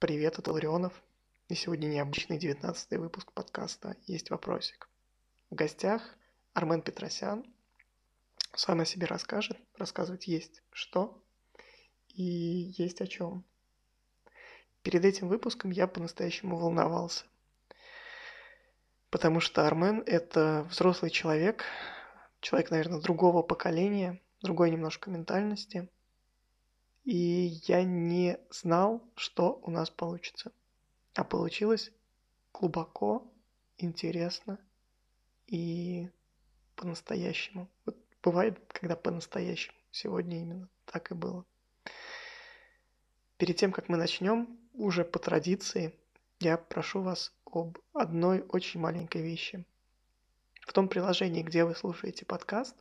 Привет, это Ларионов. И сегодня необычный 19 выпуск подкаста «Есть вопросик». В гостях Армен Петросян. Сам о себе расскажет. Рассказывать есть что и есть о чем. Перед этим выпуском я по-настоящему волновался. Потому что Армен – это взрослый человек, человек, наверное, другого поколения, другой немножко ментальности – и я не знал, что у нас получится. А получилось глубоко, интересно и по-настоящему. Вот бывает, когда по-настоящему. Сегодня именно так и было. Перед тем, как мы начнем, уже по традиции, я прошу вас об одной очень маленькой вещи. В том приложении, где вы слушаете подкаст,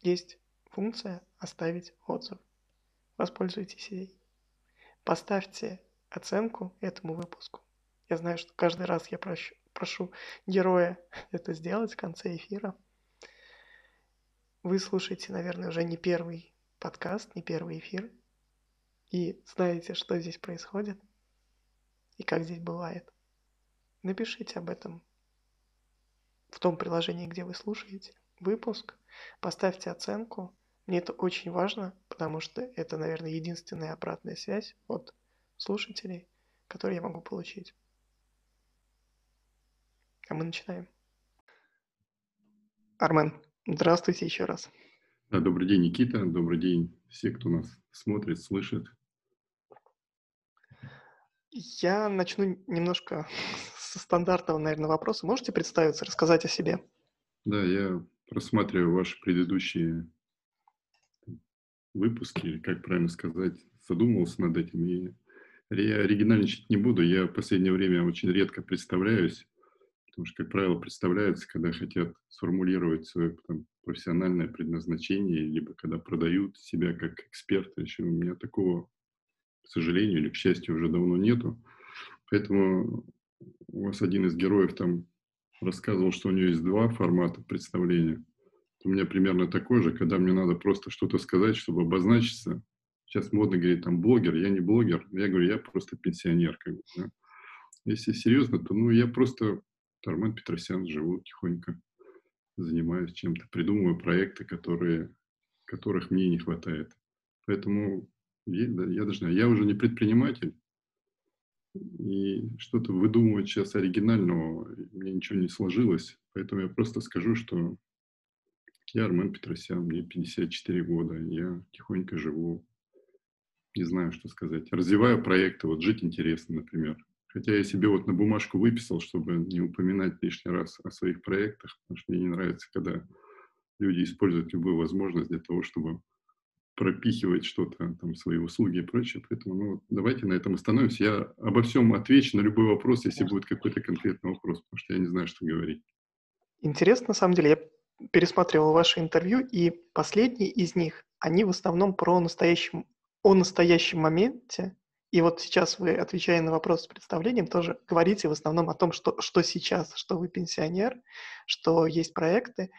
есть функция «Оставить отзыв» воспользуйтесь ей. Поставьте оценку этому выпуску. Я знаю, что каждый раз я прошу, прошу героя это сделать в конце эфира. Вы слушаете, наверное, уже не первый подкаст, не первый эфир. И знаете, что здесь происходит и как здесь бывает. Напишите об этом в том приложении, где вы слушаете выпуск. Поставьте оценку – мне это очень важно, потому что это, наверное, единственная обратная связь от слушателей, которую я могу получить. А мы начинаем. Армен, здравствуйте еще раз. Да, добрый день, Никита. Добрый день все, кто нас смотрит, слышит. Я начну немножко со стандартного, наверное, вопроса. Можете представиться, рассказать о себе? Да, я просматриваю ваши предыдущие выпуске, как правильно сказать, задумывался над этим. И я оригинальничать не буду. Я в последнее время очень редко представляюсь, потому что, как правило, представляются, когда хотят сформулировать свое там, профессиональное предназначение, либо когда продают себя как эксперта. Еще у меня такого, к сожалению или к счастью, уже давно нету. Поэтому у вас один из героев там рассказывал, что у него есть два формата представления – у меня примерно такой же, когда мне надо просто что-то сказать, чтобы обозначиться. Сейчас модно говорить, там, блогер, я не блогер. Я говорю, я просто пенсионер. Как бы, да? Если серьезно, то ну, я просто Тармен Петросян, живу тихонько, занимаюсь чем-то, придумываю проекты, которые, которых мне не хватает. Поэтому я, я даже я уже не предприниматель, и что-то выдумывать сейчас оригинального, мне ничего не сложилось. Поэтому я просто скажу, что я Армен Петросян, мне 54 года, я тихонько живу, не знаю, что сказать. Развиваю проекты, вот жить интересно, например. Хотя я себе вот на бумажку выписал, чтобы не упоминать лишний раз о своих проектах, потому что мне не нравится, когда люди используют любую возможность для того, чтобы пропихивать что-то, там, свои услуги и прочее. Поэтому ну, давайте на этом остановимся. Я обо всем отвечу на любой вопрос, если будет какой-то конкретный вопрос, потому что я не знаю, что говорить. Интересно, на самом деле. Я пересматривал ваши интервью, и последние из них, они в основном про настоящем, о настоящем моменте. И вот сейчас вы, отвечая на вопрос с представлением, тоже говорите в основном о том, что, что сейчас, что вы пенсионер, что есть проекты.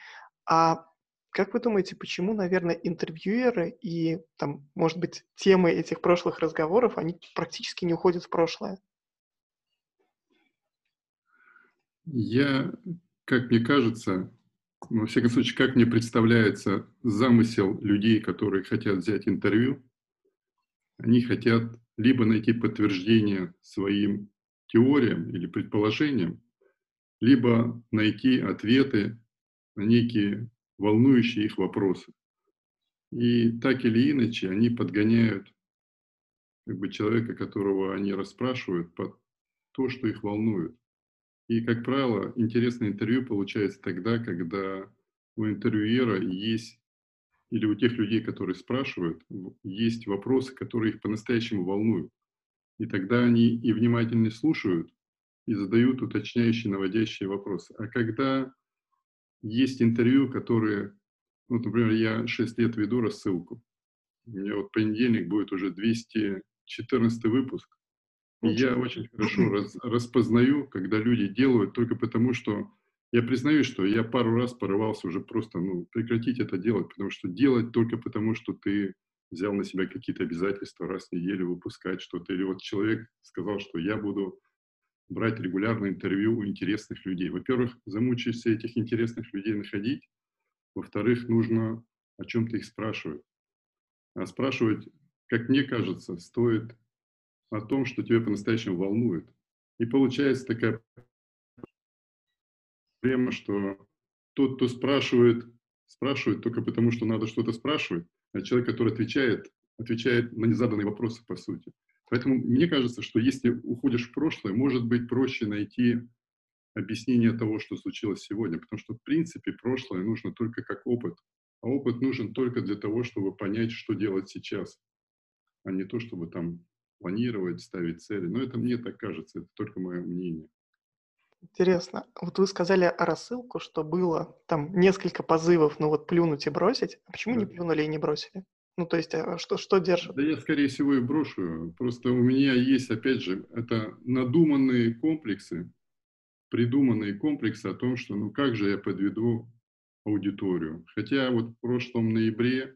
А как вы думаете, почему, наверное, интервьюеры и, там, может быть, темы этих прошлых разговоров, они практически не уходят в прошлое? Я, как мне кажется, во всяком случае, как мне представляется замысел людей, которые хотят взять интервью, они хотят либо найти подтверждение своим теориям или предположениям, либо найти ответы на некие волнующие их вопросы. И так или иначе они подгоняют как бы, человека, которого они расспрашивают, под то, что их волнует. И, как правило, интересное интервью получается тогда, когда у интервьюера есть, или у тех людей, которые спрашивают, есть вопросы, которые их по-настоящему волнуют. И тогда они и внимательно слушают, и задают уточняющие, наводящие вопросы. А когда есть интервью, которые, ну, например, я 6 лет веду рассылку, у меня вот понедельник будет уже 214 выпуск, я очень хорошо раз, распознаю, когда люди делают только потому, что я признаю, что я пару раз порывался уже просто ну, прекратить это делать, потому что делать только потому, что ты взял на себя какие-то обязательства раз в неделю выпускать что-то. Или вот человек сказал, что я буду брать регулярно интервью у интересных людей. Во-первых, замучаешься этих интересных людей находить. Во-вторых, нужно о чем-то их спрашивать. А спрашивать, как мне кажется, стоит о том, что тебя по-настоящему волнует. И получается такая проблема, что тот, кто спрашивает, спрашивает только потому, что надо что-то спрашивать, а человек, который отвечает, отвечает на незаданные вопросы, по сути. Поэтому мне кажется, что если уходишь в прошлое, может быть проще найти объяснение того, что случилось сегодня, потому что, в принципе, прошлое нужно только как опыт, а опыт нужен только для того, чтобы понять, что делать сейчас, а не то, чтобы там планировать, ставить цели. Но это мне так кажется, это только мое мнение. Интересно. Вот вы сказали о рассылку, что было там несколько позывов, ну вот плюнуть и бросить. А почему да. не плюнули и не бросили? Ну, то есть, а что, что держит? Да я, скорее всего, и брошу. Просто у меня есть, опять же, это надуманные комплексы, придуманные комплексы о том, что ну как же я подведу аудиторию. Хотя вот в прошлом ноябре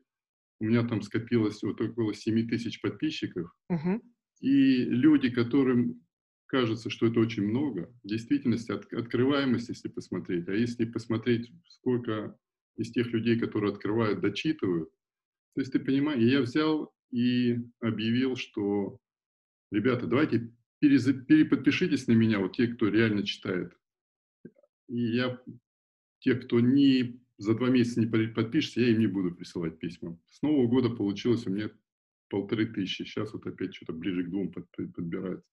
у меня там скопилось вот около 7 тысяч подписчиков, угу. И люди, которым кажется, что это очень много. В действительности от, открываемость, если посмотреть, а если посмотреть, сколько из тех людей, которые открывают, дочитывают, то есть ты понимаешь, я взял и объявил, что, ребята, давайте переподпишитесь на меня, вот те, кто реально читает. И я, те, кто не за два месяца не подпишется, я им не буду присылать письма. С Нового года получилось у меня полторы тысячи, сейчас вот опять что-то ближе к двум подбирается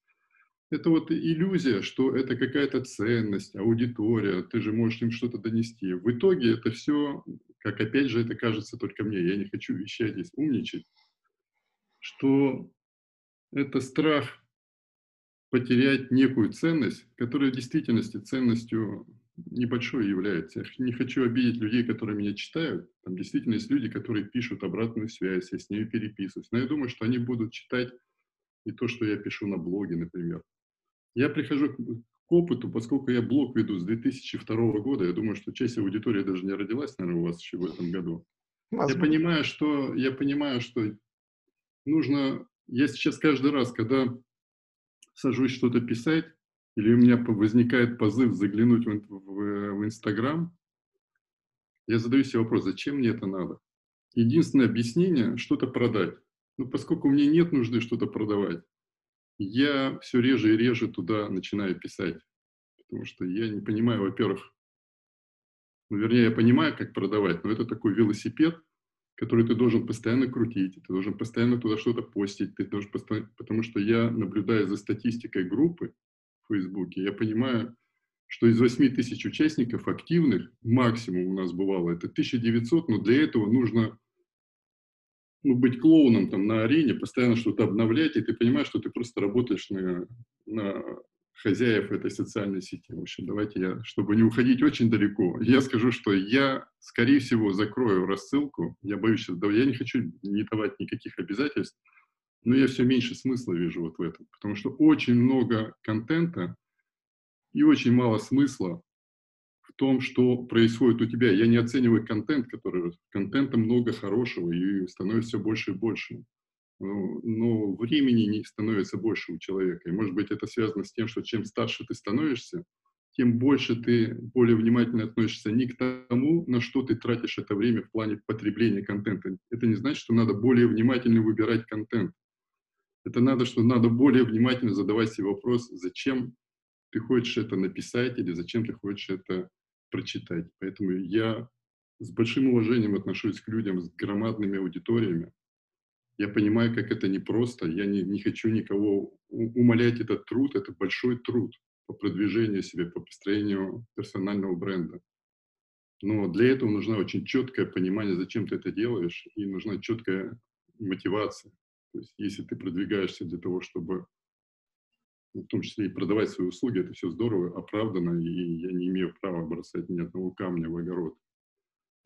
это вот иллюзия, что это какая-то ценность, аудитория, ты же можешь им что-то донести. В итоге это все, как опять же это кажется только мне, я не хочу вещать здесь, умничать, что это страх потерять некую ценность, которая в действительности ценностью небольшой является. Я не хочу обидеть людей, которые меня читают. Там действительно есть люди, которые пишут обратную связь, я с ними переписываюсь. Но я думаю, что они будут читать и то, что я пишу на блоге, например. Я прихожу к опыту, поскольку я блог веду с 2002 года, я думаю, что часть аудитории даже не родилась, наверное, у вас еще в этом году. Возможно. Я понимаю, что, я понимаю, что нужно, я сейчас каждый раз, когда сажусь что-то писать, или у меня возникает позыв заглянуть в, Инстаграм, я задаю себе вопрос, зачем мне это надо? Единственное объяснение – что-то продать. Но поскольку у меня нет нужды что-то продавать, я все реже и реже туда начинаю писать. Потому что я не понимаю, во-первых, ну, вернее, я понимаю, как продавать, но это такой велосипед, который ты должен постоянно крутить, ты должен постоянно туда что-то постить, ты должен постоянно, потому что я наблюдаю за статистикой группы в Фейсбуке, я понимаю, что из 8 тысяч участников активных, максимум у нас бывало, это 1900, но для этого нужно ну, быть клоуном там на арене, постоянно что-то обновлять, и ты понимаешь, что ты просто работаешь на, на хозяев этой социальной сети. В общем, давайте я, чтобы не уходить очень далеко, я скажу, что я, скорее всего, закрою рассылку. Я боюсь, да, я не хочу не давать никаких обязательств, но я все меньше смысла вижу вот в этом, потому что очень много контента и очень мало смысла том, что происходит у тебя. Я не оцениваю контент, который... Контента много хорошего и становится все больше и больше. Но, но времени не становится больше у человека. И, может быть, это связано с тем, что чем старше ты становишься, тем больше ты более внимательно относишься не к тому, на что ты тратишь это время в плане потребления контента. Это не значит, что надо более внимательно выбирать контент. Это надо, что надо более внимательно задавать себе вопрос, зачем ты хочешь это написать или зачем ты хочешь это прочитать. Поэтому я с большим уважением отношусь к людям с громадными аудиториями. Я понимаю, как это непросто. Я не, не хочу никого умолять этот труд. Это большой труд по продвижению себе, по построению персонального бренда. Но для этого нужно очень четкое понимание, зачем ты это делаешь, и нужна четкая мотивация. То есть, если ты продвигаешься для того, чтобы в том числе и продавать свои услуги, это все здорово, оправдано, и я не имею права бросать ни одного камня в огород.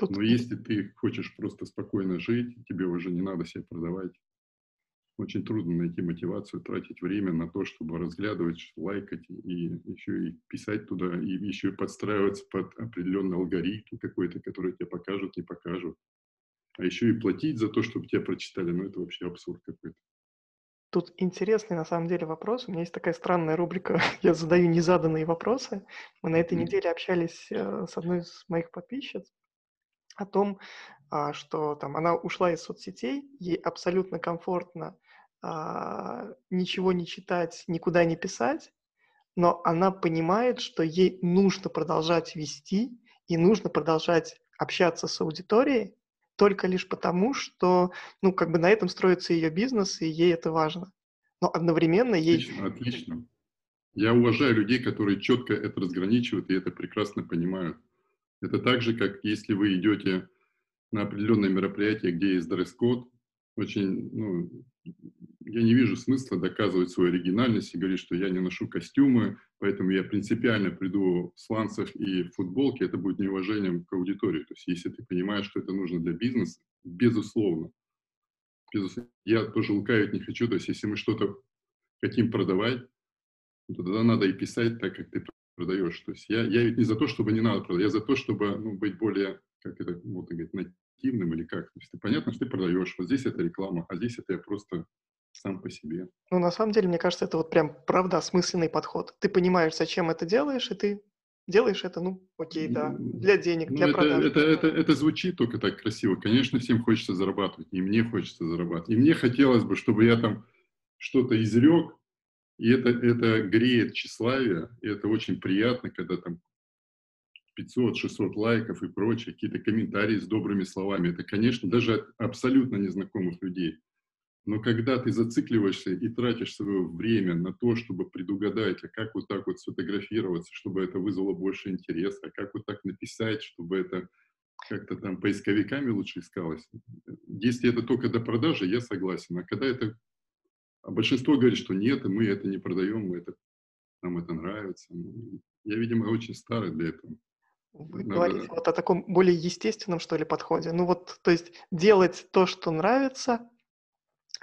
Но если ты хочешь просто спокойно жить, тебе уже не надо себя продавать, очень трудно найти мотивацию, тратить время на то, чтобы разглядывать, лайкать и еще и писать туда, и еще и подстраиваться под определенный алгоритм какой-то, который тебе покажут, не покажут. А еще и платить за то, чтобы тебя прочитали, ну это вообще абсурд какой-то. Тут интересный на самом деле вопрос. У меня есть такая странная рубрика «Я задаю незаданные вопросы». Мы на этой неделе общались э, с одной из моих подписчиц о том, а, что там она ушла из соцсетей, ей абсолютно комфортно а, ничего не читать, никуда не писать, но она понимает, что ей нужно продолжать вести и нужно продолжать общаться с аудиторией только лишь потому, что, ну, как бы на этом строится ее бизнес, и ей это важно. Но одновременно ей... Отлично, отлично. Я уважаю людей, которые четко это разграничивают и это прекрасно понимают. Это так же, как если вы идете на определенное мероприятие, где есть дресс-код, очень, ну, я не вижу смысла доказывать свою оригинальность и говорить, что я не ношу костюмы, поэтому я принципиально приду в сланцах и в футболке, это будет неуважением к аудитории. То есть если ты понимаешь, что это нужно для бизнеса, безусловно. безусловно. Я тоже лукавить не хочу, то есть если мы что-то хотим продавать, то тогда надо и писать так, как ты продаешь. То есть я, я ведь не за то, чтобы не надо продать, я за то, чтобы ну, быть более, как это вот говорить, нативным или как. То есть понятно, что ты продаешь, вот здесь это реклама, а здесь это я просто сам по себе. Ну, на самом деле, мне кажется, это вот прям, правда, осмысленный подход. Ты понимаешь, зачем это делаешь, и ты делаешь это, ну, окей, да, для денег, ну, для это, продажи. Это, это, это звучит только так красиво. Конечно, всем хочется зарабатывать, и мне хочется зарабатывать. И мне хотелось бы, чтобы я там что-то изрек, и это, это греет тщеславие, и это очень приятно, когда там 500-600 лайков и прочее, какие-то комментарии с добрыми словами. Это, конечно, даже от абсолютно незнакомых людей. Но когда ты зацикливаешься и тратишь свое время на то, чтобы предугадать, а как вот так вот сфотографироваться, чтобы это вызвало больше интереса, а как вот так написать, чтобы это как-то там поисковиками лучше искалось. Если это только до продажи, я согласен. А когда это... А большинство говорит, что нет, мы это не продаем, мы это... нам это нравится. Ну, я, видимо, очень старый для этого. Вы Надо... говорите вот о таком более естественном, что ли, подходе. Ну вот, то есть делать то, что нравится,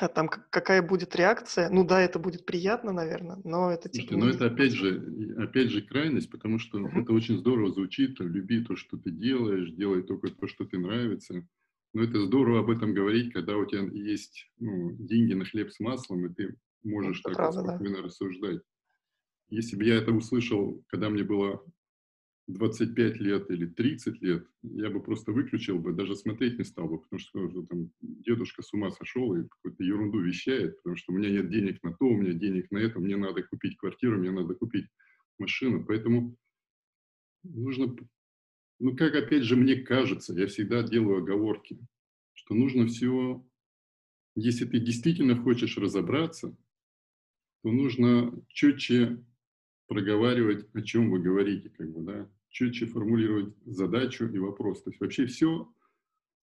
а там какая будет реакция? Ну да, это будет приятно, наверное, но это типа... Слушайте, но это опять же, опять же крайность, потому что uh-huh. это очень здорово звучит, люби то, что ты делаешь, делай только то, что ты нравится. Но это здорово об этом говорить, когда у тебя есть ну, деньги на хлеб с маслом, и ты можешь это так правда, спокойно да. рассуждать. Если бы я это услышал, когда мне было 25 лет или 30 лет, я бы просто выключил бы, даже смотреть не стал бы, потому что уже там дедушка с ума сошел и какую-то ерунду вещает, потому что у меня нет денег на то, у меня денег на это, мне надо купить квартиру, мне надо купить машину, поэтому нужно, ну как опять же мне кажется, я всегда делаю оговорки, что нужно все, если ты действительно хочешь разобраться, то нужно четче проговаривать, о чем вы говорите, как бы, да, четче формулировать задачу и вопрос. То есть вообще все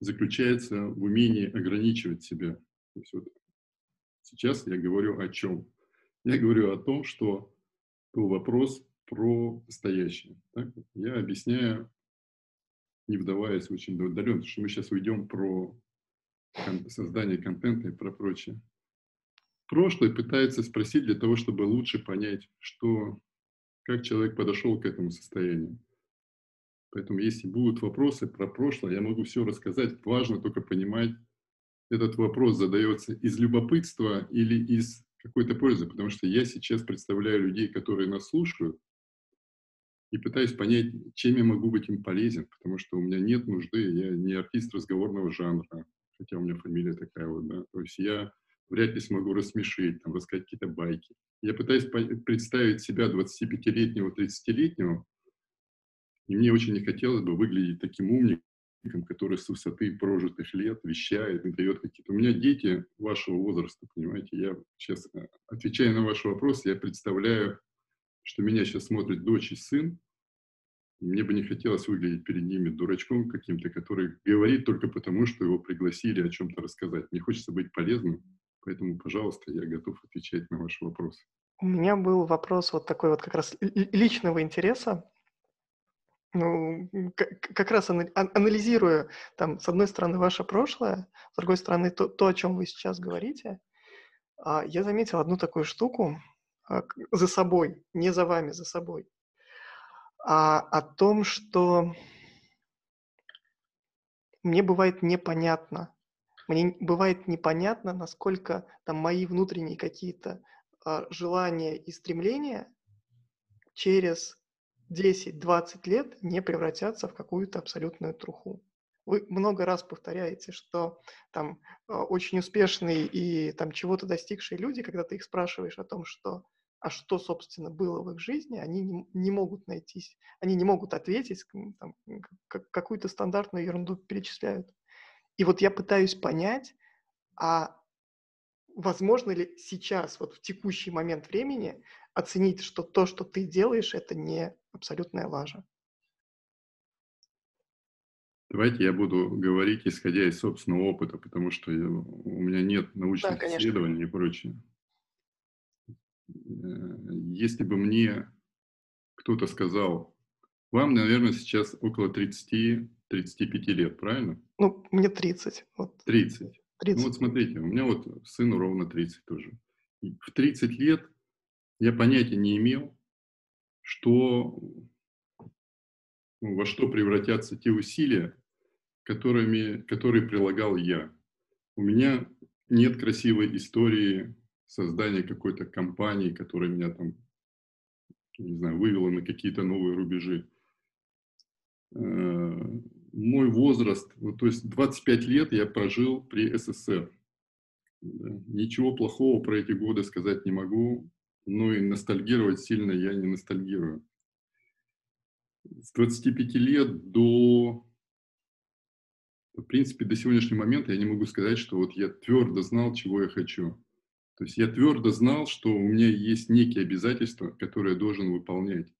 заключается в умении ограничивать себя. То есть вот сейчас я говорю о чем? Я говорю о том, что был вопрос про настоящее. Так? Я объясняю, не вдаваясь очень удаленно, что мы сейчас уйдем про создание контента и про прочее. Прошлое пытается спросить для того, чтобы лучше понять, что как человек подошел к этому состоянию. Поэтому если будут вопросы про прошлое, я могу все рассказать. Важно только понимать, этот вопрос задается из любопытства или из какой-то пользы, потому что я сейчас представляю людей, которые нас слушают, и пытаюсь понять, чем я могу быть им полезен, потому что у меня нет нужды, я не артист разговорного жанра, хотя у меня фамилия такая вот, да, то есть я вряд ли смогу рассмешить, там, рассказать какие-то байки. Я пытаюсь представить себя 25-летнего, 30-летнего, и мне очень не хотелось бы выглядеть таким умником, который с высоты прожитых лет вещает и дает какие-то... У меня дети вашего возраста, понимаете, я сейчас, э, отвечая на ваш вопрос, я представляю, что меня сейчас смотрит дочь и сын, и мне бы не хотелось выглядеть перед ними дурачком каким-то, который говорит только потому, что его пригласили о чем-то рассказать. Мне хочется быть полезным, Поэтому, пожалуйста, я готов отвечать на ваши вопросы. У меня был вопрос вот такой вот как раз личного интереса. Ну, как раз анализируя, там, с одной стороны, ваше прошлое, с другой стороны, то, то о чем вы сейчас говорите, а, я заметил одну такую штуку а, за собой, не за вами, за собой, а о том, что мне бывает непонятно. Мне бывает непонятно, насколько там мои внутренние какие-то э, желания и стремления через 10-20 лет не превратятся в какую-то абсолютную труху. Вы много раз повторяете, что там а, очень успешные и там чего-то достигшие люди, когда ты их спрашиваешь о том, что а что, собственно, было в их жизни, они не, не могут найтись, они не могут ответить, там, как, какую-то стандартную ерунду перечисляют. И вот я пытаюсь понять, а возможно ли сейчас, вот в текущий момент времени, оценить, что то, что ты делаешь, это не абсолютная лажа? Давайте я буду говорить, исходя из собственного опыта, потому что я, у меня нет научных да, исследований и прочее. Э, если бы мне кто-то сказал, вам, наверное, сейчас около 30-35 лет, правильно? Ну, мне 30. Вот. 30. 30. Ну вот смотрите, у меня вот сыну ровно 30 тоже. В 30 лет я понятия не имел, что, ну, во что превратятся те усилия, которыми, которые прилагал я. У меня нет красивой истории создания какой-то компании, которая меня там, не знаю, вывела на какие-то новые рубежи. Э, мой возраст, то есть 25 лет я прожил при СССР. Ничего плохого про эти годы сказать не могу, но и ностальгировать сильно я не ностальгирую. С 25 лет до в принципе, до сегодняшнего момента я не могу сказать, что вот я твердо знал, чего я хочу. То есть я твердо знал, что у меня есть некие обязательства, которые я должен выполнять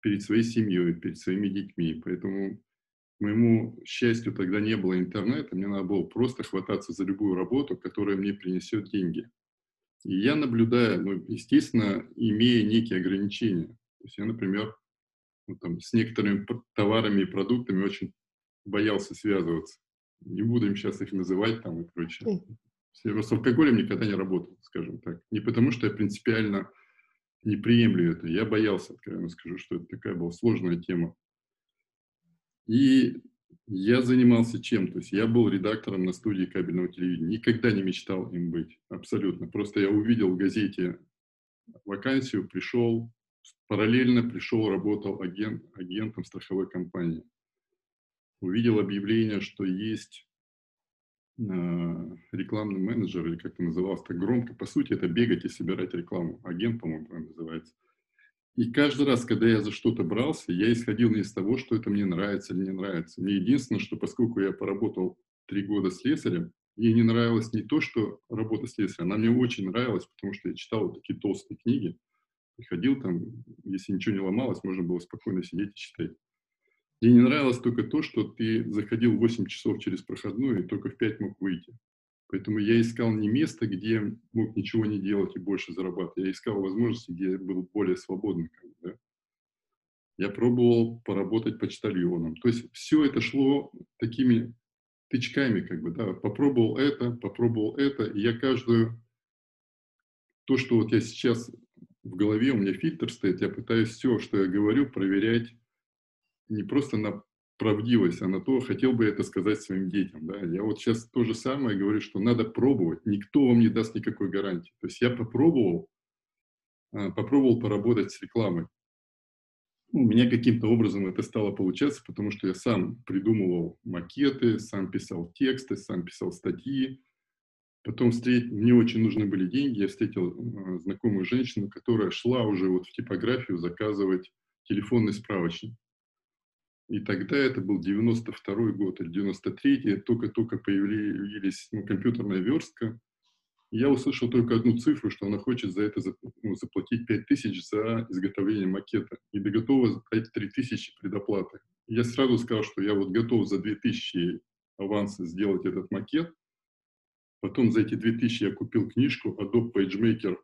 перед своей семьей, перед своими детьми. Поэтому моему счастью тогда не было интернета, мне надо было просто хвататься за любую работу, которая мне принесет деньги. И я наблюдаю, ну, естественно, имея некие ограничения. То есть я, например, ну, там, с некоторыми товарами и продуктами очень боялся связываться не будем сейчас их называть там и прочее. С алкоголем никогда не работал, скажем так. Не потому, что я принципиально не приемлю это. Я боялся, откровенно скажу, что это такая была сложная тема. И я занимался чем? То есть я был редактором на студии кабельного телевидения. Никогда не мечтал им быть. Абсолютно. Просто я увидел в газете вакансию, пришел, параллельно пришел, работал агент, агентом страховой компании увидел объявление, что есть э, рекламный менеджер, или как это называлось так громко. По сути, это бегать и собирать рекламу. Агент, по-моему, называется. И каждый раз, когда я за что-то брался, я исходил не из того, что это мне нравится или не нравится. Мне единственное, что поскольку я поработал три года слесарем, мне не нравилось не то, что работа слесарем, она мне очень нравилась, потому что я читал вот такие толстые книги, приходил там, если ничего не ломалось, можно было спокойно сидеть и читать. Мне не нравилось только то, что ты заходил 8 часов через проходную и только в 5 мог выйти. Поэтому я искал не место, где мог ничего не делать и больше зарабатывать. Я искал возможности, где был более свободным. Да? Я пробовал поработать почтальоном. То есть все это шло такими тычками, как бы, да, попробовал это, попробовал это, и я каждую, то, что вот я сейчас в голове, у меня фильтр стоит, я пытаюсь все, что я говорю, проверять не просто на правдивость, а на то, хотел бы это сказать своим детям. Да? Я вот сейчас то же самое говорю, что надо пробовать. Никто вам не даст никакой гарантии. То есть я попробовал, а, попробовал поработать с рекламой. У меня каким-то образом это стало получаться, потому что я сам придумывал макеты, сам писал тексты, сам писал статьи. Потом встреч... мне очень нужны были деньги. Я встретил а, знакомую женщину, которая шла уже вот в типографию заказывать телефонный справочник. И тогда это был 92 год или 93-й, только-только появились ну, компьютерная верстка. я услышал только одну цифру, что она хочет за это ну, заплатить 5 тысяч за изготовление макета. И готова дать 3 тысячи предоплаты. Я сразу сказал, что я вот готов за 2 тысячи аванса сделать этот макет. Потом за эти 2000 я купил книжку Adobe PageMaker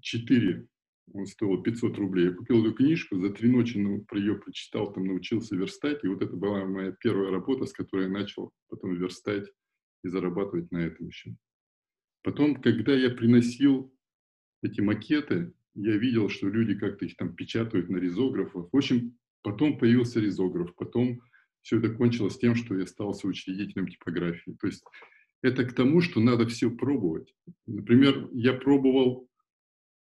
4 он стоил 500 рублей. Я купил эту книжку, за три ночи ну, про ее прочитал, там научился верстать, и вот это была моя первая работа, с которой я начал потом верстать и зарабатывать на этом еще. Потом, когда я приносил эти макеты, я видел, что люди как-то их там печатают на ризографах. В общем, потом появился ризограф, потом все это кончилось тем, что я стал соучредителем типографии. То есть это к тому, что надо все пробовать. Например, я пробовал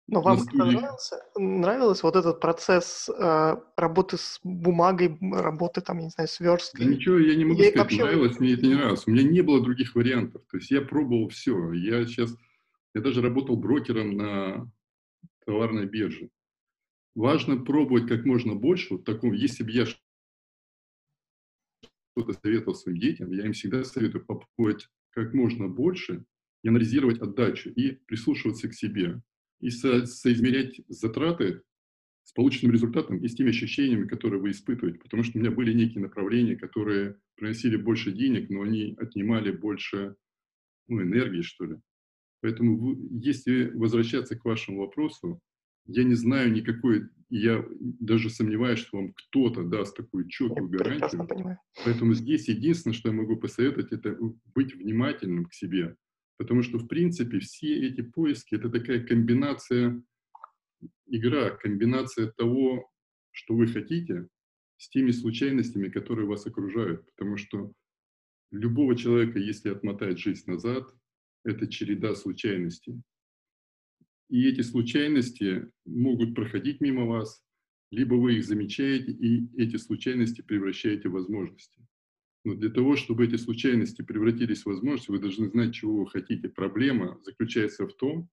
но вам нравился, нравился вот этот процесс э, работы с бумагой, работы там, я не знаю, с версткой? Да ничего, я не могу Или сказать, вообще... нравилось мне это не нравилось. У меня не было других вариантов. То есть я пробовал все. Я сейчас, я даже работал брокером на товарной бирже. Важно пробовать как можно больше. Вот таком, если бы я что-то советовал своим детям, я им всегда советую попробовать как можно больше и анализировать отдачу и прислушиваться к себе и со, соизмерять затраты с полученным результатом и с теми ощущениями, которые вы испытываете. Потому что у меня были некие направления, которые приносили больше денег, но они отнимали больше ну, энергии, что ли. Поэтому, вы, если возвращаться к вашему вопросу, я не знаю никакой, я даже сомневаюсь, что вам кто-то даст такую четкую я гарантию. Понимаю. Поэтому здесь единственное, что я могу посоветовать, это быть внимательным к себе. Потому что, в принципе, все эти поиски — это такая комбинация, игра, комбинация того, что вы хотите, с теми случайностями, которые вас окружают. Потому что любого человека, если отмотать жизнь назад, это череда случайностей. И эти случайности могут проходить мимо вас, либо вы их замечаете, и эти случайности превращаете в возможности. Но для того, чтобы эти случайности превратились в возможность, вы должны знать, чего вы хотите. Проблема заключается в том,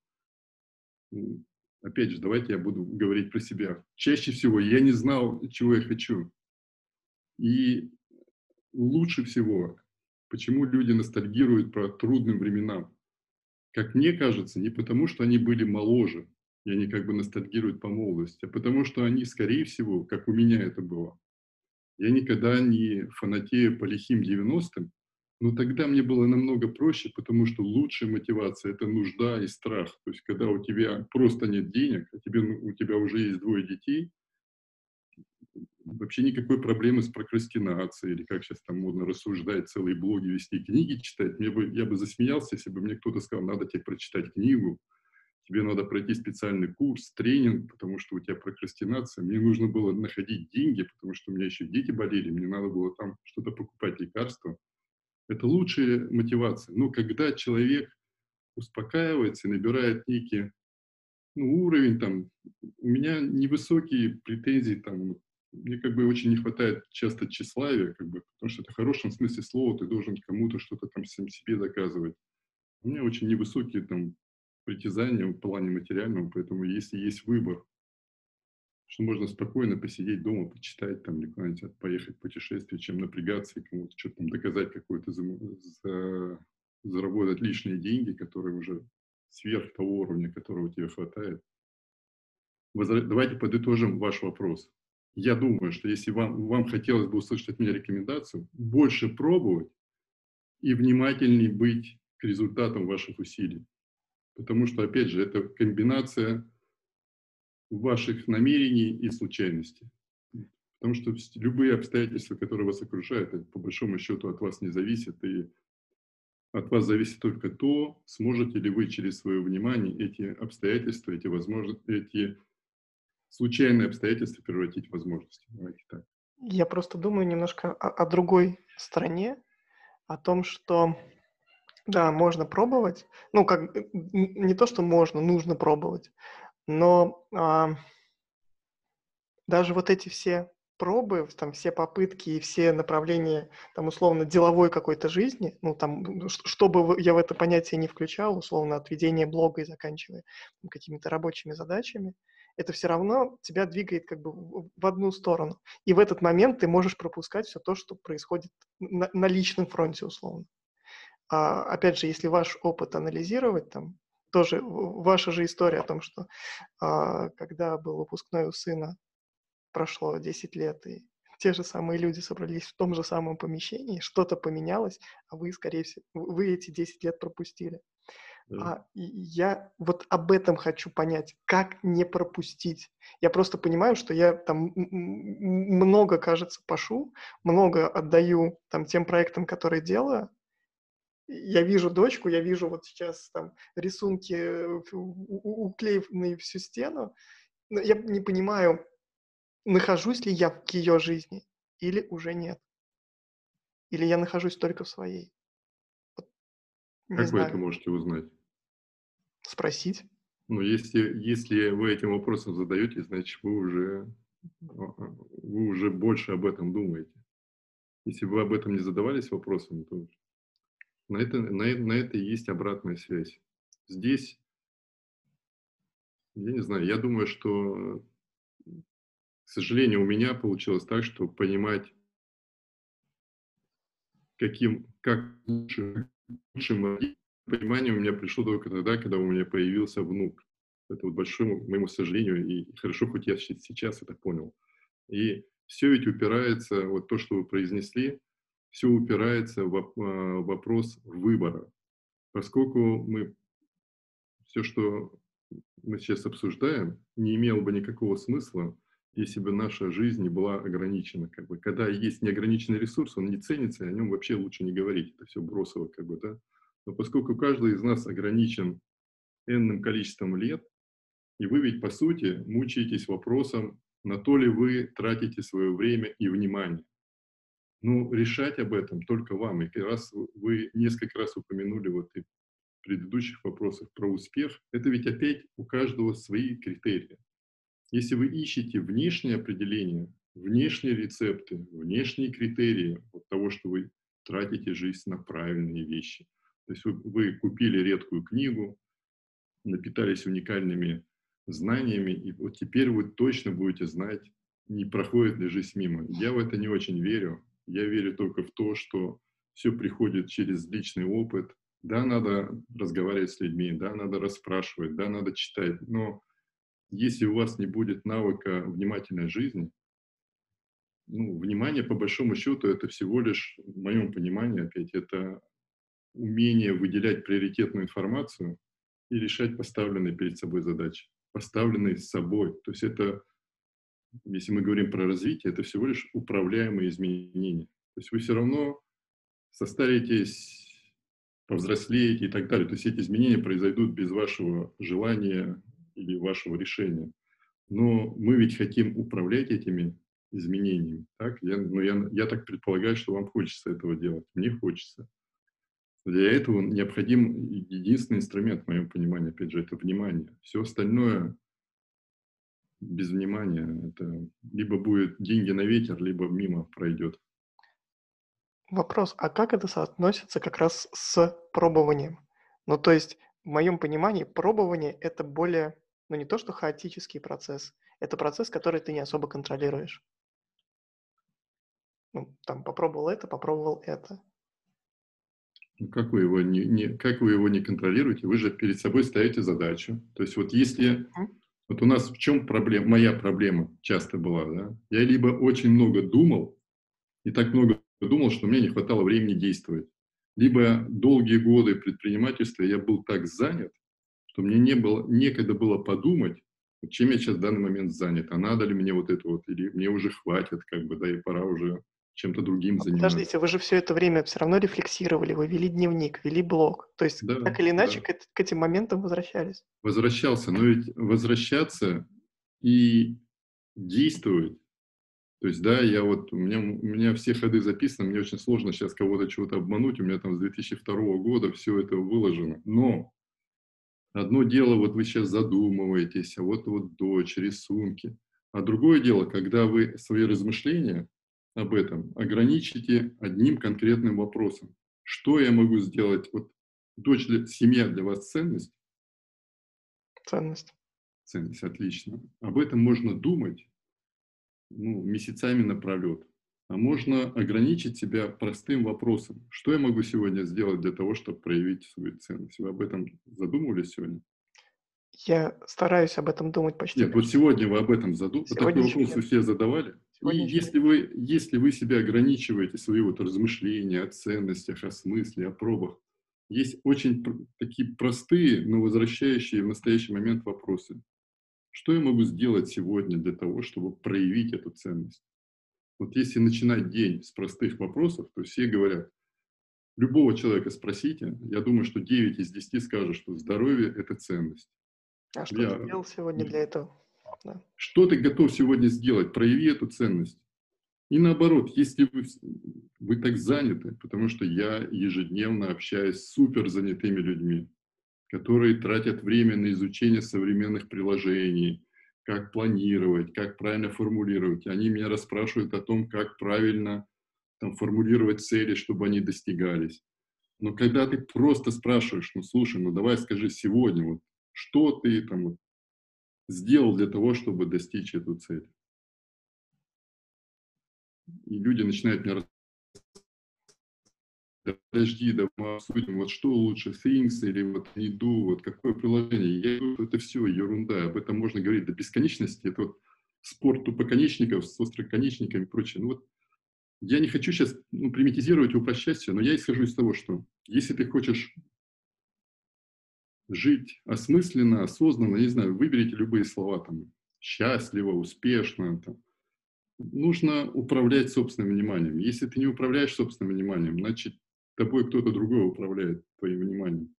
опять же, давайте я буду говорить про себя. Чаще всего я не знал, чего я хочу. И лучше всего, почему люди ностальгируют по трудным временам. Как мне кажется, не потому, что они были моложе, и они как бы ностальгируют по молодости, а потому что они, скорее всего, как у меня это было, я никогда не фанатею по лихим 90-м, но тогда мне было намного проще, потому что лучшая мотивация – это нужда и страх. То есть, когда у тебя просто нет денег, а тебе, ну, у тебя уже есть двое детей, вообще никакой проблемы с прокрастинацией, или как сейчас там модно рассуждать, целые блоги вести, книги читать. Мне бы, я бы засмеялся, если бы мне кто-то сказал, надо тебе прочитать книгу, тебе надо пройти специальный курс, тренинг, потому что у тебя прокрастинация. Мне нужно было находить деньги, потому что у меня еще дети болели, мне надо было там что-то покупать, лекарства. Это лучшая мотивация. Но когда человек успокаивается и набирает некий ну, уровень, там, у меня невысокие претензии, там, мне как бы очень не хватает часто тщеславия, как бы, потому что это в хорошем смысле слова, ты должен кому-то что-то там себе доказывать. У меня очень невысокие там притязания в плане материального, поэтому если есть выбор, что можно спокойно посидеть дома, почитать там, или куда-нибудь поехать в путешествие, чем напрягаться и кому-то что-то там доказать, какой-то за, за, заработать лишние деньги, которые уже сверх того уровня, которого тебе хватает. Давайте подытожим ваш вопрос. Я думаю, что если вам, вам хотелось бы услышать от меня рекомендацию, больше пробовать и внимательней быть к результатам ваших усилий. Потому что, опять же, это комбинация ваших намерений и случайностей. Потому что любые обстоятельства, которые вас окружают, это, по большому счету от вас не зависят. И от вас зависит только то, сможете ли вы через свое внимание эти обстоятельства, эти, возможности, эти случайные обстоятельства превратить в возможности. Давайте так. Я просто думаю немножко о, о другой стороне, о том, что да, можно пробовать. Ну, как не то, что можно, нужно пробовать. Но а, даже вот эти все пробы, там все попытки и все направления, там условно деловой какой-то жизни, ну там, чтобы я в это понятие не включал, условно от ведения блога и заканчивая какими-то рабочими задачами, это все равно тебя двигает как бы в одну сторону. И в этот момент ты можешь пропускать все то, что происходит на, на личном фронте условно. А, опять же, если ваш опыт анализировать, там тоже ваша же история о том, что а, когда был выпускной у сына, прошло 10 лет, и те же самые люди собрались в том же самом помещении, что-то поменялось, а вы, скорее всего, вы эти 10 лет пропустили. Mm. А я вот об этом хочу понять, как не пропустить. Я просто понимаю, что я там много, кажется, пашу, много отдаю там тем проектам, которые делаю, я вижу дочку, я вижу вот сейчас там рисунки э, уклеенные всю стену, но я не понимаю, нахожусь ли я в ее жизни или уже нет. Или я нахожусь только в своей? Вот, не Как вы это знаю. можете узнать? Спросить. Ну, если, если вы этим вопросом задаетесь, значит, вы уже, а, а, вы уже больше об этом думаете. Если вы об этом не задавались вопросом, то на это, на, на это и есть обратная связь. Здесь, я не знаю, я думаю, что, к сожалению, у меня получилось так, что понимать, каким, как лучше, лучшим понимание у меня пришло только тогда, когда у меня появился внук. Это вот большому моему сожалению, и хорошо, хоть я сейчас это понял. И все ведь упирается, вот то, что вы произнесли, все упирается в а, вопрос выбора. Поскольку мы все, что мы сейчас обсуждаем, не имело бы никакого смысла, если бы наша жизнь не была ограничена. Как бы. Когда есть неограниченный ресурс, он не ценится, и о нем вообще лучше не говорить. Это все бросово, как бы, да. Но поскольку каждый из нас ограничен энным количеством лет, и вы ведь, по сути, мучаетесь вопросом, на то ли вы тратите свое время и внимание. Ну, решать об этом только вам. И раз вы несколько раз упомянули вот и в предыдущих вопросах про успех. Это ведь опять у каждого свои критерии. Если вы ищете внешние определения, внешние рецепты, внешние критерии вот того, что вы тратите жизнь на правильные вещи. То есть вы, вы купили редкую книгу, напитались уникальными знаниями, и вот теперь вы точно будете знать, не проходит ли жизнь мимо. Я в это не очень верю. Я верю только в то, что все приходит через личный опыт. Да, надо разговаривать с людьми, да, надо расспрашивать, да, надо читать, но если у вас не будет навыка внимательной жизни, ну, внимание, по большому счету, это всего лишь, в моем понимании, опять, это умение выделять приоритетную информацию и решать поставленные перед собой задачи, поставленные с собой. То есть это, если мы говорим про развитие, это всего лишь управляемые изменения. То есть вы все равно состаритесь, повзрослеете и так далее. То есть эти изменения произойдут без вашего желания или вашего решения. Но мы ведь хотим управлять этими изменениями. Так? Я, ну, я, я так предполагаю, что вам хочется этого делать. Мне хочется. Для этого необходим единственный инструмент, в моем понимании, опять же, это внимание. Все остальное без внимания, это либо будет деньги на ветер, либо мимо пройдет. Вопрос, а как это соотносится как раз с пробованием? Ну, то есть, в моем понимании, пробование – это более, ну, не то что хаотический процесс, это процесс, который ты не особо контролируешь. Ну, там, попробовал это, попробовал это. Ну, как вы его не, не, как вы его не контролируете? Вы же перед собой ставите задачу. То есть вот если... Мгм. Вот у нас в чем проблема, моя проблема часто была, да? Я либо очень много думал, и так много думал, что мне не хватало времени действовать. Либо долгие годы предпринимательства я был так занят, что мне не было, некогда было подумать, чем я сейчас в данный момент занят, а надо ли мне вот это вот, или мне уже хватит, как бы, да, и пора уже чем-то другим А заниматься. Подождите, вы же все это время все равно рефлексировали, вы вели дневник, вели блог. То есть, Да, так или иначе, да. к, к этим моментам возвращались. Возвращался, но ведь возвращаться и действовать, то есть, да, я вот, у меня, у меня все ходы записаны, мне очень сложно сейчас кого-то чего-то обмануть, у меня там с 2002 года все это выложено, но одно дело, вот вы сейчас задумываетесь, а вот вот дочь, рисунки, а другое дело, когда вы свои размышления об этом ограничите одним конкретным вопросом. Что я могу сделать? Вот дочь, для, семья для вас ценность? Ценность. Ценность, отлично. Об этом можно думать ну, месяцами напролет. А можно ограничить себя простым вопросом. Что я могу сегодня сделать для того, чтобы проявить свою ценность? Вы об этом задумывались сегодня? Я стараюсь об этом думать почти Нет, вот сегодня вы об этом задумались. Вот такой вопрос вы себе задавали. И если вы, если вы себя ограничиваете, свои вот размышления о ценностях, о смысле, о пробах, есть очень такие простые, но возвращающие в настоящий момент вопросы. Что я могу сделать сегодня для того, чтобы проявить эту ценность? Вот если начинать день с простых вопросов, то все говорят, любого человека спросите, я думаю, что 9 из 10 скажут, что здоровье – это ценность. А что Я- ты сделал сегодня для этого? Да. Что ты готов сегодня сделать? Прояви эту ценность. И наоборот, если вы, вы так заняты, потому что я ежедневно общаюсь с супер занятыми людьми, которые тратят время на изучение современных приложений, как планировать, как правильно формулировать. Они меня расспрашивают о том, как правильно там, формулировать цели, чтобы они достигались. Но когда ты просто спрашиваешь, ну слушай, ну давай скажи сегодня, вот, что ты там вот, сделал для того, чтобы достичь эту цель. И люди начинают мне подожди, да мы обсудим, вот что лучше, Things или вот Edu, вот какое приложение. Я говорю, это все ерунда, об этом можно говорить до бесконечности. Это вот спорт тупоконечников с остроконечниками и прочее. Ну вот я не хочу сейчас ну, примитизировать и упрощать все, но я исхожу из того, что если ты хочешь жить осмысленно, осознанно, не знаю, выберите любые слова там, счастливо, успешно, там, нужно управлять собственным вниманием. Если ты не управляешь собственным вниманием, значит, тобой кто-то другой управляет твоим вниманием.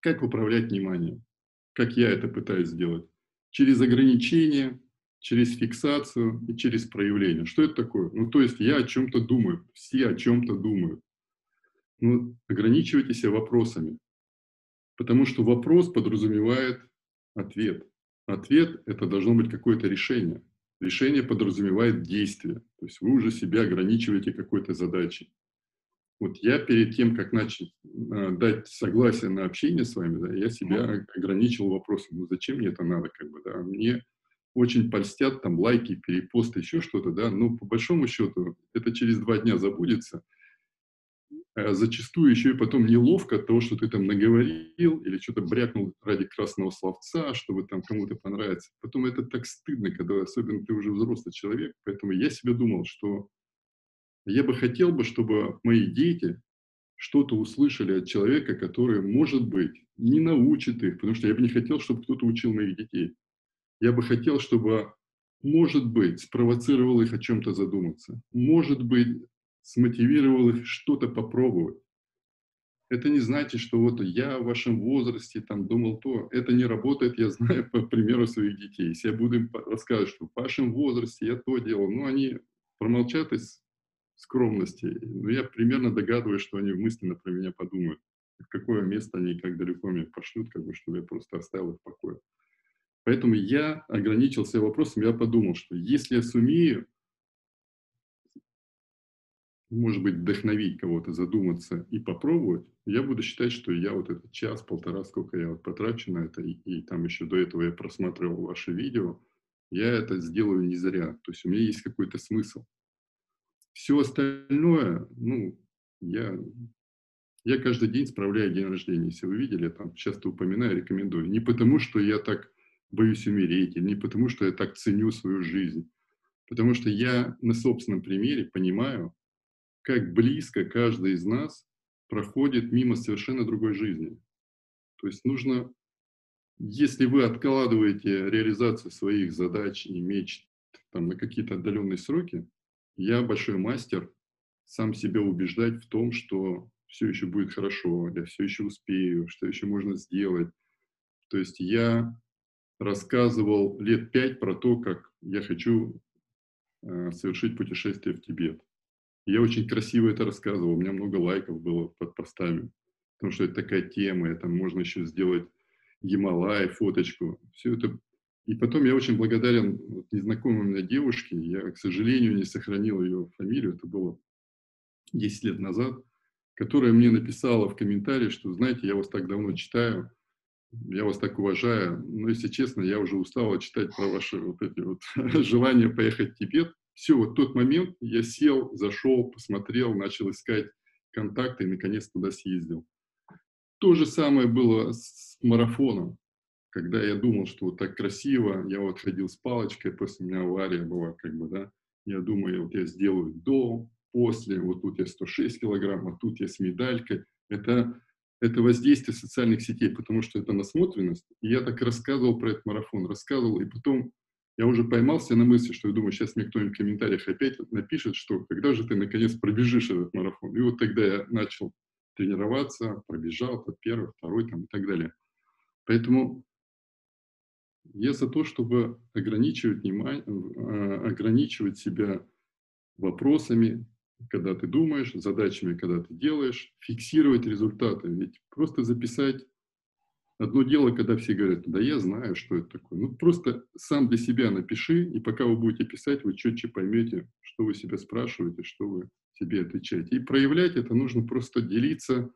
Как управлять вниманием? Как я это пытаюсь сделать? Через ограничения, через фиксацию и через проявление. Что это такое? Ну, то есть я о чем-то думаю, все о чем-то думают. Ну, ограничивайте себя вопросами. Потому что вопрос подразумевает ответ. Ответ – это должно быть какое-то решение. Решение подразумевает действие. То есть вы уже себя ограничиваете какой-то задачей. Вот я перед тем, как начать э, дать согласие на общение с вами, да, я себя ограничил вопросом, ну зачем мне это надо, как бы, да, мне очень польстят там лайки, перепосты, еще что-то, да, но по большому счету это через два дня забудется. А зачастую еще и потом неловко от того, что ты там наговорил или что-то брякнул ради красного словца, чтобы там кому-то понравиться. Потом это так стыдно, когда особенно ты уже взрослый человек. Поэтому я себе думал, что я бы хотел бы, чтобы мои дети что-то услышали от человека, который, может быть, не научит их, потому что я бы не хотел, чтобы кто-то учил моих детей. Я бы хотел, чтобы, может быть, спровоцировал их о чем-то задуматься. Может быть, смотивировал их что-то попробовать. Это не значит, что вот я в вашем возрасте там думал то. Это не работает, я знаю по примеру своих детей. Если я буду им рассказывать, что в вашем возрасте я то делал, ну, они промолчат из скромности. Но я примерно догадываюсь, что они мысленно про меня подумают. В какое место они как далеко меня пошлют, как бы, чтобы я просто оставил их в покое. Поэтому я ограничился вопросом, я подумал, что если я сумею, может быть, вдохновить кого-то, задуматься и попробовать, я буду считать, что я вот этот час, полтора, сколько я вот потрачу на это, и, и там еще до этого я просматривал ваши видео, я это сделаю не зря. То есть у меня есть какой-то смысл. Все остальное, ну, я, я каждый день справляю день рождения. Если вы видели, там часто упоминаю, рекомендую. Не потому, что я так боюсь умереть, или не потому, что я так ценю свою жизнь, потому что я на собственном примере понимаю, как близко каждый из нас проходит мимо совершенно другой жизни. То есть нужно, если вы откладываете реализацию своих задач и мечт там, на какие-то отдаленные сроки, я большой мастер сам себя убеждать в том, что все еще будет хорошо, я все еще успею, что еще можно сделать. То есть я рассказывал лет пять про то, как я хочу э, совершить путешествие в Тибет. Я очень красиво это рассказывал, у меня много лайков было под постами, потому что это такая тема, это можно еще сделать Гималай, фоточку. Все это. И потом я очень благодарен вот, незнакомой мне девушке, я, к сожалению, не сохранил ее фамилию, это было 10 лет назад, которая мне написала в комментарии, что, знаете, я вас так давно читаю, я вас так уважаю, но, если честно, я уже устал читать про ваши вот эти вот желания поехать в Тибет. Все, вот тот момент я сел, зашел, посмотрел, начал искать контакты и, наконец, туда съездил. То же самое было с марафоном, когда я думал, что вот так красиво, я вот ходил с палочкой, после меня авария была, как бы, да, я думаю, вот я сделаю до, после, вот тут я 106 килограмм, а тут я с медалькой. Это это воздействие социальных сетей, потому что это насмотренность. И я так рассказывал про этот марафон, рассказывал, и потом я уже поймался на мысли, что я думаю, сейчас мне кто-нибудь в комментариях опять напишет, что когда же ты наконец пробежишь этот марафон. И вот тогда я начал тренироваться, пробежал, тот первый, второй там и так далее. Поэтому я за то, чтобы ограничивать, внимание, а, ограничивать себя вопросами, когда ты думаешь, задачами, когда ты делаешь, фиксировать результаты. Ведь просто записать одно дело, когда все говорят, да я знаю, что это такое. Ну, просто сам для себя напиши, и пока вы будете писать, вы четче поймете, что вы себя спрашиваете, что вы себе отвечаете. И проявлять это нужно просто делиться,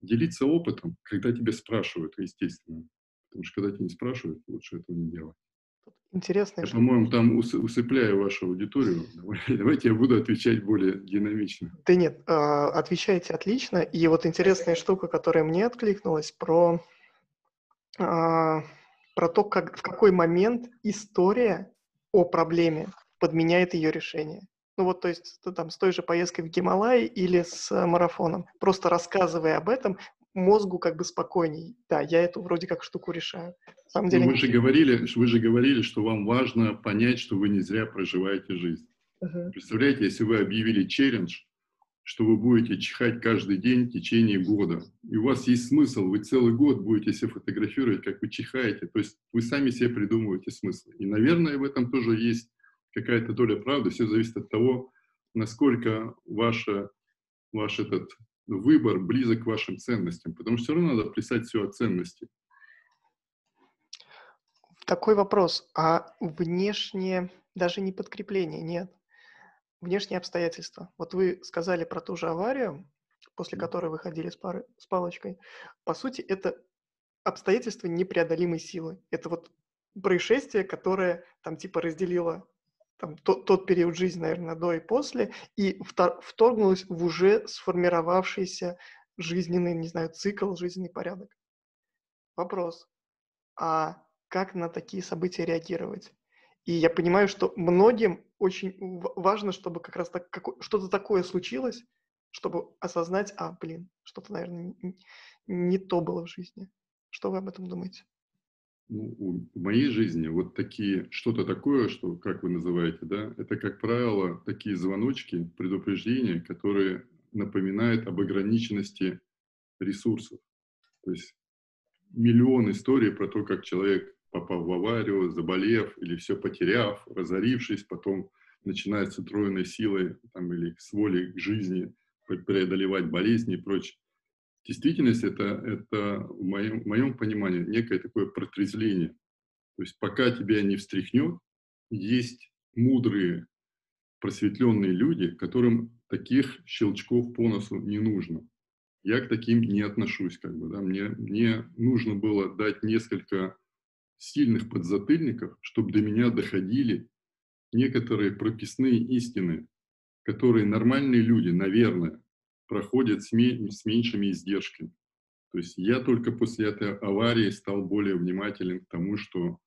делиться опытом, когда тебя спрашивают, естественно. Потому что когда тебя не спрашивают, лучше этого не делать. Интересно. Я, по-моему, там усыпляю вашу аудиторию. Давайте я буду отвечать более динамично. Да нет, а, отвечаете отлично. И вот интересная штука, которая мне откликнулась, про, а, про то, как, в какой момент история о проблеме подменяет ее решение. Ну вот, то есть, там, с той же поездкой в Гималай или с марафоном. Просто рассказывая об этом, мозгу как бы спокойней. Да, я эту вроде как штуку решаю. На самом деле, вы, же говорили, вы же говорили, что вам важно понять, что вы не зря проживаете жизнь. Uh-huh. Представляете, если вы объявили челлендж, что вы будете чихать каждый день в течение года, и у вас есть смысл, вы целый год будете себя фотографировать, как вы чихаете, то есть вы сами себе придумываете смысл. И, наверное, в этом тоже есть какая-то доля правды, все зависит от того, насколько ваша, ваш этот выбор близок к вашим ценностям, потому что все равно надо писать все о ценности. Такой вопрос. А внешнее, даже не подкрепление, нет. Внешние обстоятельства. Вот вы сказали про ту же аварию, после которой вы ходили с, пары, с палочкой. По сути, это обстоятельства непреодолимой силы. Это вот происшествие, которое там типа разделило там, тот, тот период жизни, наверное, до и после, и вторгнулась в уже сформировавшийся жизненный, не знаю, цикл, жизненный порядок. Вопрос. А как на такие события реагировать? И я понимаю, что многим очень важно, чтобы как раз так, как, что-то такое случилось, чтобы осознать, а, блин, что-то, наверное, не, не то было в жизни. Что вы об этом думаете? ну, в моей жизни вот такие, что-то такое, что, как вы называете, да, это, как правило, такие звоночки, предупреждения, которые напоминают об ограниченности ресурсов. То есть миллион историй про то, как человек попал в аварию, заболев или все потеряв, разорившись, потом начинает с утроенной силой там, или с волей к жизни преодолевать болезни и прочее. Действительность это, это в, моем, в моем понимании некое такое протрезвление. То есть пока тебя не встряхнет, есть мудрые, просветленные люди, которым таких щелчков по носу не нужно. Я к таким не отношусь. Как бы, да. мне, мне нужно было дать несколько сильных подзатыльников, чтобы до меня доходили некоторые прописные истины, которые нормальные люди, наверное, проходят с, меньшими издержками. То есть я только после этой аварии стал более внимателен к тому, что,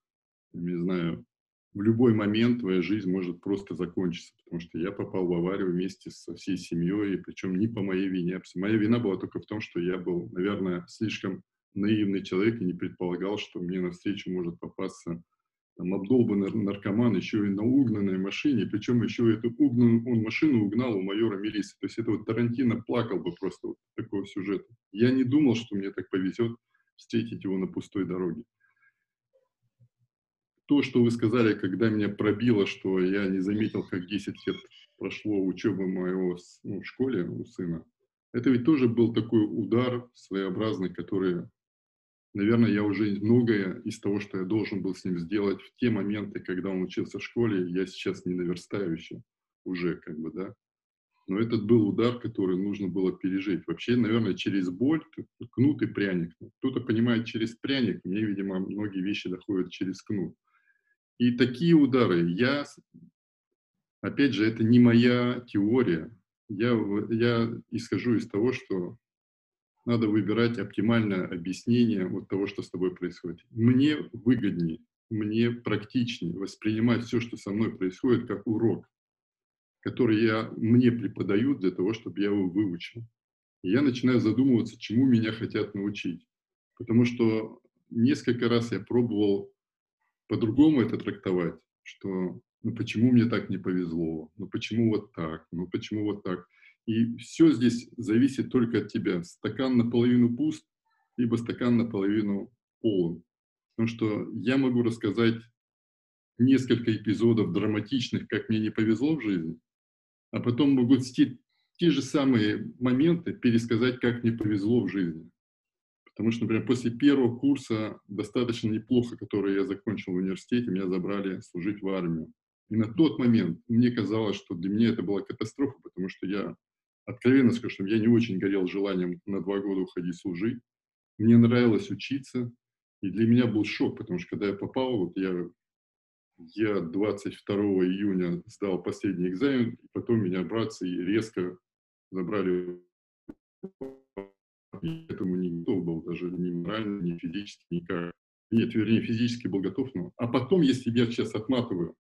не знаю, в любой момент твоя жизнь может просто закончиться, потому что я попал в аварию вместе со всей семьей, причем не по моей вине. Моя вина была только в том, что я был, наверное, слишком наивный человек и не предполагал, что мне навстречу может попасться там, обдолбанный наркоман еще и на угнанной машине, причем еще эту угнанную, он машину угнал у майора милиции. То есть это вот Тарантино плакал бы просто вот такого сюжета. Я не думал, что мне так повезет встретить его на пустой дороге. То, что вы сказали, когда меня пробило, что я не заметил, как 10 лет прошло учебы моего ну, в школе у сына, это ведь тоже был такой удар своеобразный, который наверное, я уже многое из того, что я должен был с ним сделать в те моменты, когда он учился в школе, я сейчас не наверстаю еще уже, как бы, да. Но этот был удар, который нужно было пережить. Вообще, наверное, через боль, кнут и пряник. Кто-то понимает через пряник, мне, видимо, многие вещи доходят через кнут. И такие удары, я, опять же, это не моя теория. Я, я исхожу из того, что надо выбирать оптимальное объяснение вот того, что с тобой происходит. Мне выгоднее, мне практичнее воспринимать все, что со мной происходит, как урок, который я, мне преподают для того, чтобы я его выучил. И я начинаю задумываться, чему меня хотят научить. Потому что несколько раз я пробовал по-другому это трактовать, что ну почему мне так не повезло, ну почему вот так, ну почему вот так. И все здесь зависит только от тебя. Стакан наполовину пуст, либо стакан наполовину полон. Потому что я могу рассказать несколько эпизодов драматичных, как мне не повезло в жизни, а потом могут те, те же самые моменты пересказать, как мне повезло в жизни. Потому что, например, после первого курса, достаточно неплохо, который я закончил в университете, меня забрали служить в армию. И на тот момент мне казалось, что для меня это была катастрофа, потому что я, откровенно скажу, что я не очень горел желанием на два года уходить служить. Мне нравилось учиться, и для меня был шок, потому что когда я попал, вот я, я 22 июня сдал последний экзамен, и потом меня братцы резко забрали и этому не готов был даже ни морально, ни физически, никак. Нет, вернее, физически был готов, но... А потом, если я сейчас отматываю,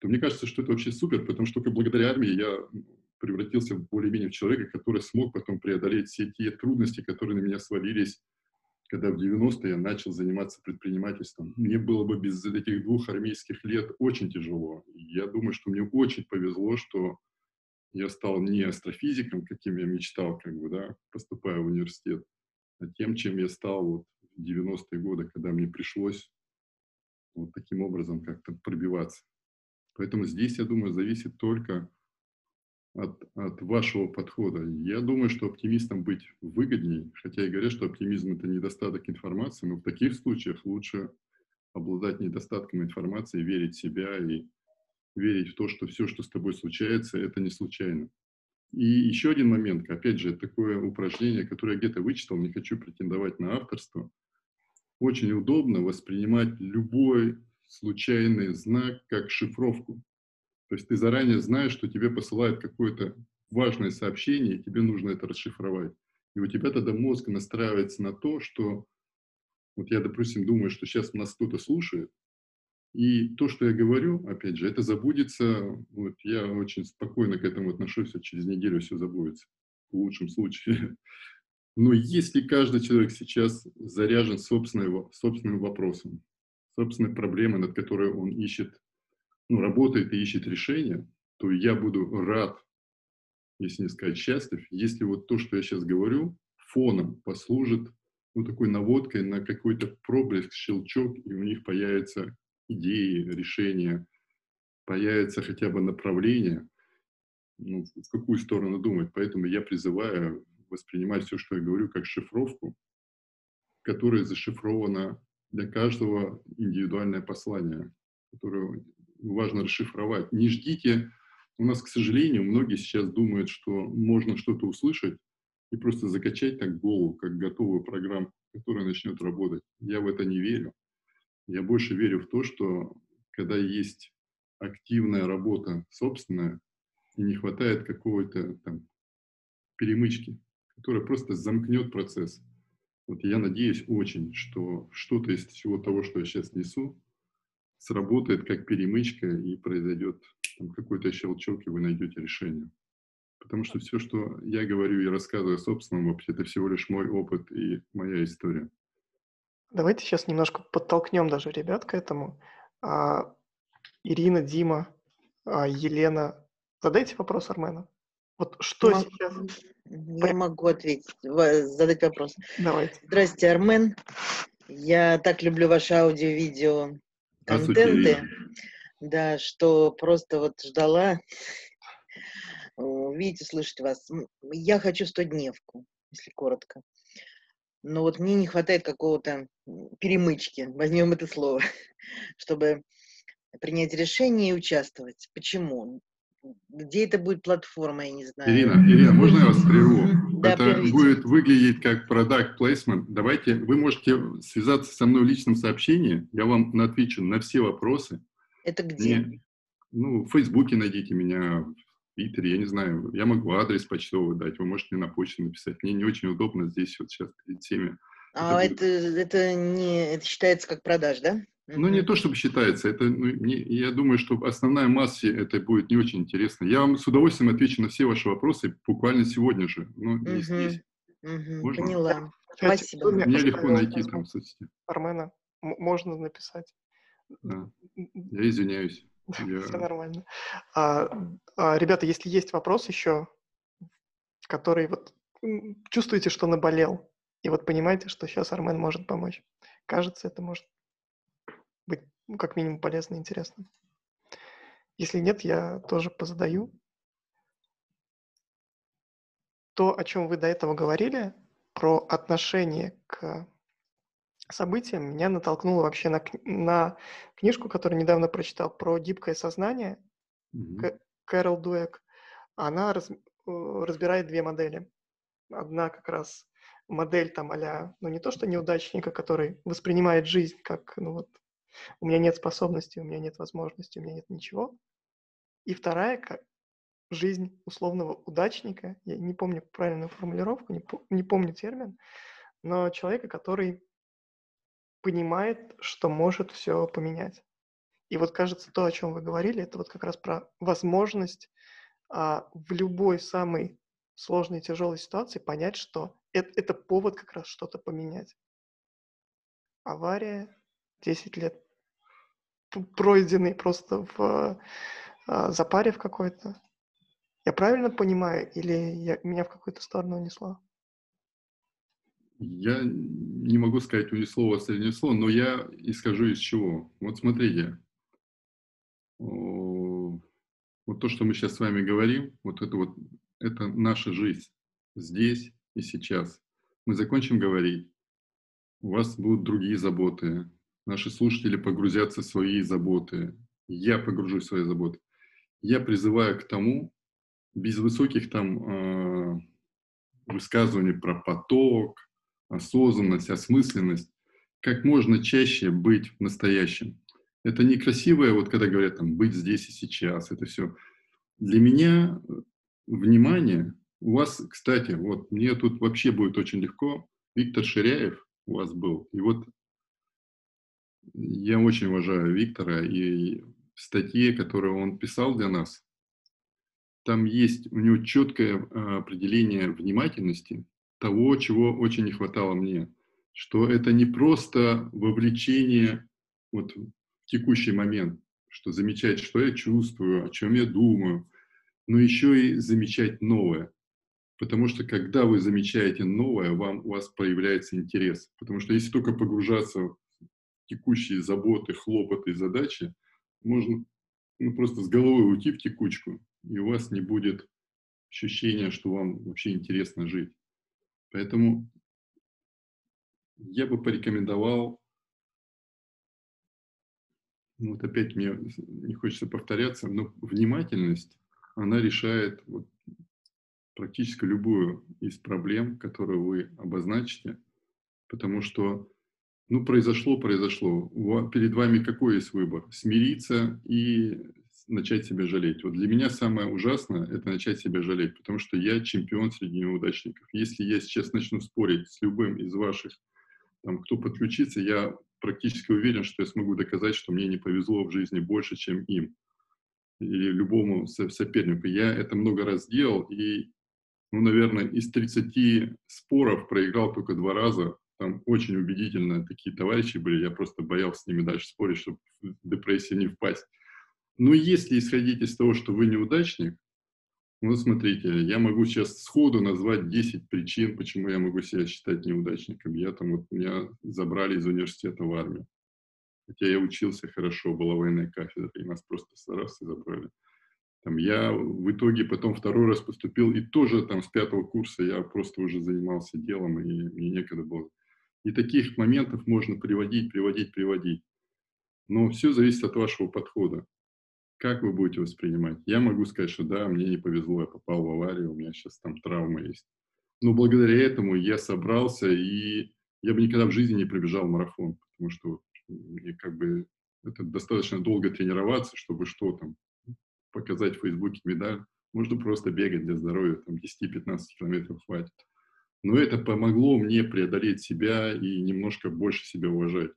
то мне кажется, что это вообще супер, потому что только благодаря армии я превратился более-менее в человека, который смог потом преодолеть все те трудности, которые на меня свалились, когда в 90-е я начал заниматься предпринимательством. Мне было бы без этих двух армейских лет очень тяжело. Я думаю, что мне очень повезло, что я стал не астрофизиком, каким я мечтал, как бы, да, поступая в университет, а тем, чем я стал вот в 90-е годы, когда мне пришлось вот таким образом как-то пробиваться. Поэтому здесь, я думаю, зависит только от, от вашего подхода. Я думаю, что оптимистам быть выгоднее, хотя и говорят, что оптимизм – это недостаток информации, но в таких случаях лучше обладать недостатком информации, верить в себя и верить в то, что все, что с тобой случается, это не случайно. И еще один момент, опять же, такое упражнение, которое я где-то вычитал, не хочу претендовать на авторство. Очень удобно воспринимать любой случайный знак как шифровку. То есть ты заранее знаешь, что тебе посылают какое-то важное сообщение, и тебе нужно это расшифровать. И у тебя тогда мозг настраивается на то, что вот я, допустим, думаю, что сейчас нас кто-то слушает, и то, что я говорю, опять же, это забудется. Вот я очень спокойно к этому отношусь, а через неделю все забудется, в лучшем случае. Но если каждый человек сейчас заряжен собственным, собственным вопросом, собственной проблемой, над которой он ищет, ну, работает и ищет решение, то я буду рад, если не сказать счастлив, если вот то, что я сейчас говорю, фоном послужит ну, такой наводкой на какой-то проблеск, щелчок, и у них появится идеи, решения, появится хотя бы направление, ну, в какую сторону думать. Поэтому я призываю воспринимать все, что я говорю, как шифровку, которая зашифрована для каждого индивидуальное послание, которое важно расшифровать. Не ждите. У нас, к сожалению, многие сейчас думают, что можно что-то услышать и просто закачать так голову, как готовую программу, которая начнет работать. Я в это не верю. Я больше верю в то, что когда есть активная работа собственная, и не хватает какой-то там перемычки, которая просто замкнет процесс. Вот я надеюсь очень, что что-то из всего того, что я сейчас несу, сработает как перемычка и произойдет там, какой-то щелчок, и вы найдете решение. Потому что все, что я говорю и рассказываю о собственном опыте, это всего лишь мой опыт и моя история. Давайте сейчас немножко подтолкнем даже ребят к этому. А, Ирина, Дима, а, Елена, задайте вопрос Армену. Вот что Могу. сейчас... Я могу ответить, задать вопрос. Давайте. Здравствуйте, Армен. Я так люблю ваши аудио-видео контенты, да, что просто вот ждала увидеть, услышать вас. Я хочу 100 дневку, если коротко но вот мне не хватает какого-то перемычки, возьмем это слово, чтобы принять решение и участвовать. Почему? Где это будет платформа, я не знаю. Ирина, Ирина, можно я вас прерву? Да, это прервите. будет выглядеть как продакт placement. Давайте, вы можете связаться со мной в личном сообщении, я вам отвечу на все вопросы. Это где? Мне- ну, в Фейсбуке найдите меня, в Твиттере, я не знаю, я могу адрес почтовый дать, вы можете мне на почту написать. Мне не очень удобно здесь вот сейчас перед всеми. А это будет- это, это не это считается как продаж, да? Ну, не то, чтобы считается, это, ну, не- я думаю, что основная массе это будет не очень интересно. Я вам с удовольствием отвечу на все ваши вопросы буквально сегодня же, но не Мгм. здесь. Мгм, Можно? Поняла. Спасибо. меня легко найти там в соцсетях. Армена. Можно написать. Да. Я извиняюсь. Я- Все нормально. А, а, ребята, если есть вопрос еще, который вот чувствуете, что наболел, и вот понимаете, что сейчас Армен может помочь, кажется, это может ну, как минимум полезно и интересно. Если нет, я тоже позадаю. то, о чем вы до этого говорили, про отношение к событиям, меня натолкнуло вообще на, на книжку, которую недавно прочитал, про гибкое сознание mm-hmm. Кэрол Дуэк. Она раз, э, разбирает две модели. Одна как раз модель там а ну не то что неудачника, который воспринимает жизнь как, ну вот, у меня нет способностей, у меня нет возможностей, у меня нет ничего. И вторая, как жизнь условного удачника, я не помню правильную формулировку, не, не помню термин, но человека, который понимает, что может все поменять. И вот кажется, то, о чем вы говорили, это вот как раз про возможность а, в любой самой сложной и тяжелой ситуации понять, что это, это повод как раз что-то поменять. Авария, 10 лет пройденный просто в а, запаре в какой-то. Я правильно понимаю, или я, меня в какую-то сторону унесло? Я не могу сказать унесло вас или унесло, но я и скажу из чего. Вот смотрите, вот то, что мы сейчас с вами говорим, вот это вот, это наша жизнь здесь и сейчас. Мы закончим говорить, у вас будут другие заботы, наши слушатели погрузятся в свои заботы, я погружусь в свои заботы. Я призываю к тому, без высоких там э, высказываний про поток, осознанность, осмысленность, как можно чаще быть в настоящем. Это некрасивое, вот когда говорят там быть здесь и сейчас, это все. Для меня э, внимание, у вас, кстати, вот мне тут вообще будет очень легко, Виктор Ширяев у вас был, и вот я очень уважаю Виктора, и в статье, которую он писал для нас, там есть у него четкое а, определение внимательности, того, чего очень не хватало мне, что это не просто вовлечение вот в текущий момент, что замечать, что я чувствую, о чем я думаю, но еще и замечать новое. Потому что когда вы замечаете новое, вам, у вас появляется интерес. Потому что если только погружаться текущие заботы, хлопоты, задачи, можно ну, просто с головой уйти в текучку, и у вас не будет ощущения, что вам вообще интересно жить. Поэтому я бы порекомендовал, ну вот опять мне не хочется повторяться, но внимательность, она решает вот практически любую из проблем, которую вы обозначите, потому что, ну, произошло, произошло. Перед вами какой есть выбор? Смириться и начать себя жалеть. Вот для меня самое ужасное – это начать себя жалеть, потому что я чемпион среди неудачников. Если я сейчас начну спорить с любым из ваших, там, кто подключится, я практически уверен, что я смогу доказать, что мне не повезло в жизни больше, чем им или любому сопернику. Я это много раз делал, и, ну, наверное, из 30 споров проиграл только два раза. Там очень убедительно такие товарищи были, я просто боялся с ними дальше спорить, чтобы в депрессию не впасть. Но если исходить из того, что вы неудачник, ну, смотрите, я могу сейчас сходу назвать 10 причин, почему я могу себя считать неудачником. Я там, вот меня забрали из университета в армию. Хотя я учился хорошо, была военная кафедра, и нас просто раз и забрали. Там я в итоге потом второй раз поступил, и тоже там с пятого курса я просто уже занимался делом, и мне некогда было. И таких моментов можно приводить, приводить, приводить. Но все зависит от вашего подхода. Как вы будете воспринимать? Я могу сказать, что да, мне не повезло, я попал в аварию, у меня сейчас там травма есть. Но благодаря этому я собрался, и я бы никогда в жизни не пробежал марафон, потому что мне как бы это достаточно долго тренироваться, чтобы что там, показать в Фейсбуке медаль. Можно просто бегать для здоровья, там 10-15 километров хватит. Но это помогло мне преодолеть себя и немножко больше себя уважать.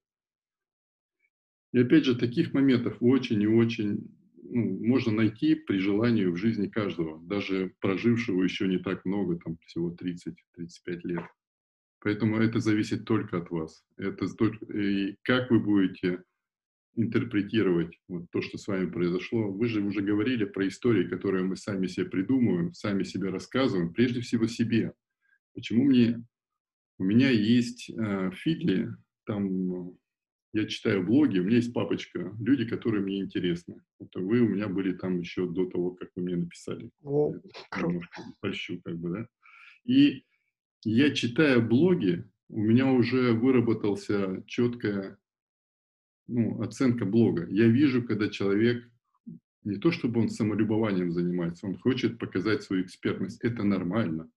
И опять же, таких моментов очень и очень ну, можно найти при желании в жизни каждого, даже прожившего еще не так много, там всего 30-35 лет. Поэтому это зависит только от вас. Это только, и как вы будете интерпретировать вот то, что с вами произошло. Вы же уже говорили про истории, которые мы сами себе придумываем, сами себе рассказываем, прежде всего себе. Почему мне... У меня есть э, фитли, там я читаю блоги, у меня есть папочка, люди, которые мне интересны. Вот вы у меня были там еще до того, как вы мне написали. О, круто. Польщу, как бы, да. И я читая блоги, у меня уже выработался четкая ну, оценка блога. Я вижу, когда человек не то чтобы он самолюбованием занимается, он хочет показать свою экспертность. Это нормально.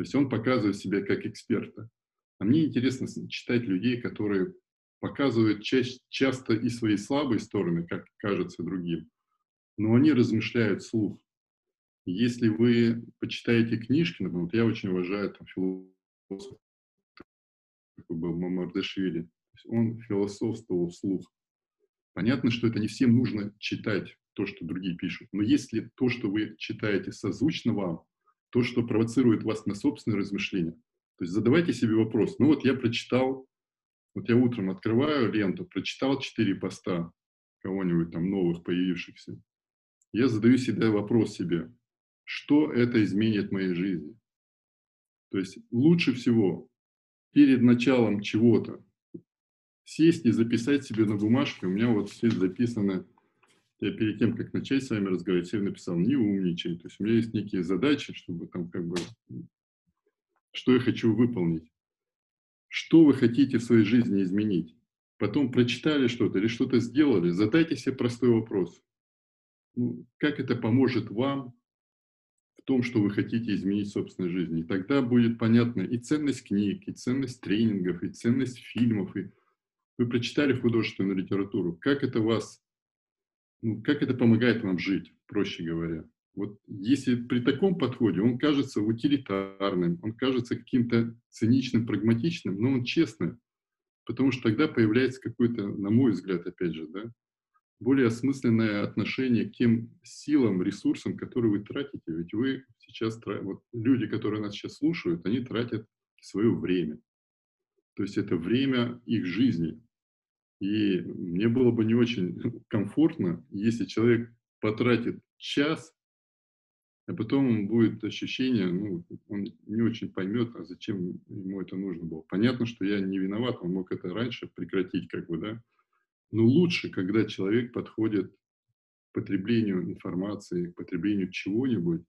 То есть он показывает себя как эксперта. А мне интересно читать людей, которые показывают ча часто и свои слабые стороны, как кажется другим, но они размышляют вслух. Если вы почитаете книжки, например, вот я очень уважаю там, философ, такой был Мамардашвили, он философствовал вслух. Понятно, что это не всем нужно читать то, что другие пишут, но если то, что вы читаете, созвучно вам, то, что провоцирует вас на собственные размышления, то есть задавайте себе вопрос, ну вот я прочитал, вот я утром открываю ленту, прочитал четыре поста кого-нибудь там новых появившихся, я задаю себе вопрос себе, что это изменит в моей жизни. То есть лучше всего перед началом чего-то сесть и записать себе на бумажке. У меня вот здесь записано, я перед тем, как начать с вами разговаривать, я написал «не умничай». То есть у меня есть некие задачи, чтобы там как бы, что я хочу выполнить. Что вы хотите в своей жизни изменить? Потом прочитали что-то или что-то сделали, задайте себе простой вопрос. Ну, как это поможет вам в том, что вы хотите изменить в собственной жизни? И тогда будет понятна и ценность книг, и ценность тренингов, и ценность фильмов, и вы прочитали художественную литературу, как это вас, как это помогает вам жить, проще говоря. Вот если при таком подходе он кажется утилитарным, он кажется каким-то циничным, прагматичным, но он честный, потому что тогда появляется какой-то, на мой взгляд, опять же, да, более осмысленное отношение к тем силам, ресурсам, которые вы тратите. Ведь вы сейчас, вот люди, которые нас сейчас слушают, они тратят свое время. То есть это время их жизни. И мне было бы не очень комфортно, если человек потратит час, а потом будет ощущение, ну, он не очень поймет, а зачем ему это нужно было. Понятно, что я не виноват, он мог это раньше прекратить, как бы, да. Но лучше, когда человек подходит к потреблению информации, к потреблению чего-нибудь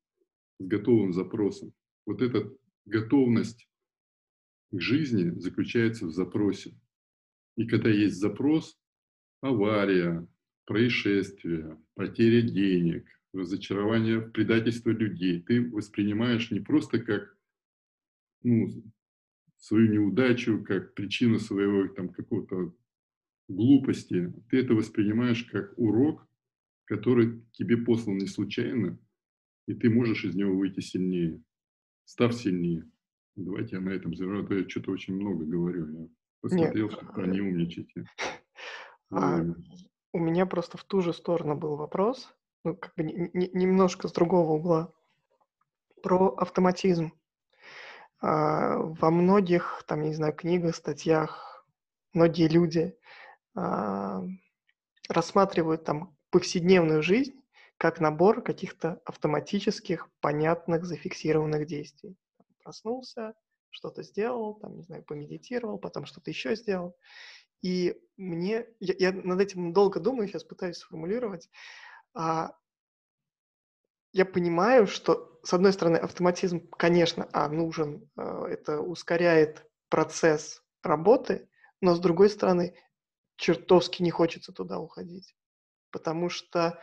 с готовым запросом. Вот эта готовность к жизни заключается в запросе. И когда есть запрос, авария, происшествие, потеря денег, разочарование, предательство людей, ты воспринимаешь не просто как ну, свою неудачу, как причину своего там какого-то глупости, ты это воспринимаешь как урок, который тебе послан не случайно, и ты можешь из него выйти сильнее. Став сильнее. Давайте я на этом завершу, а я что-то очень много говорю. Я посмотрел, Нет. что не умничайте. А, у меня просто в ту же сторону был вопрос, ну, как бы не, не, немножко с другого угла, про автоматизм. А, во многих, там, не знаю, книгах, статьях, многие люди а, рассматривают там повседневную жизнь как набор каких-то автоматических, понятных, зафиксированных действий. Проснулся, что-то сделал, там, не знаю, помедитировал, потом что-то еще сделал. И мне, я, я над этим долго думаю, сейчас пытаюсь сформулировать. А, я понимаю, что, с одной стороны, автоматизм, конечно, а, нужен, а, это ускоряет процесс работы, но, с другой стороны, чертовски не хочется туда уходить. Потому что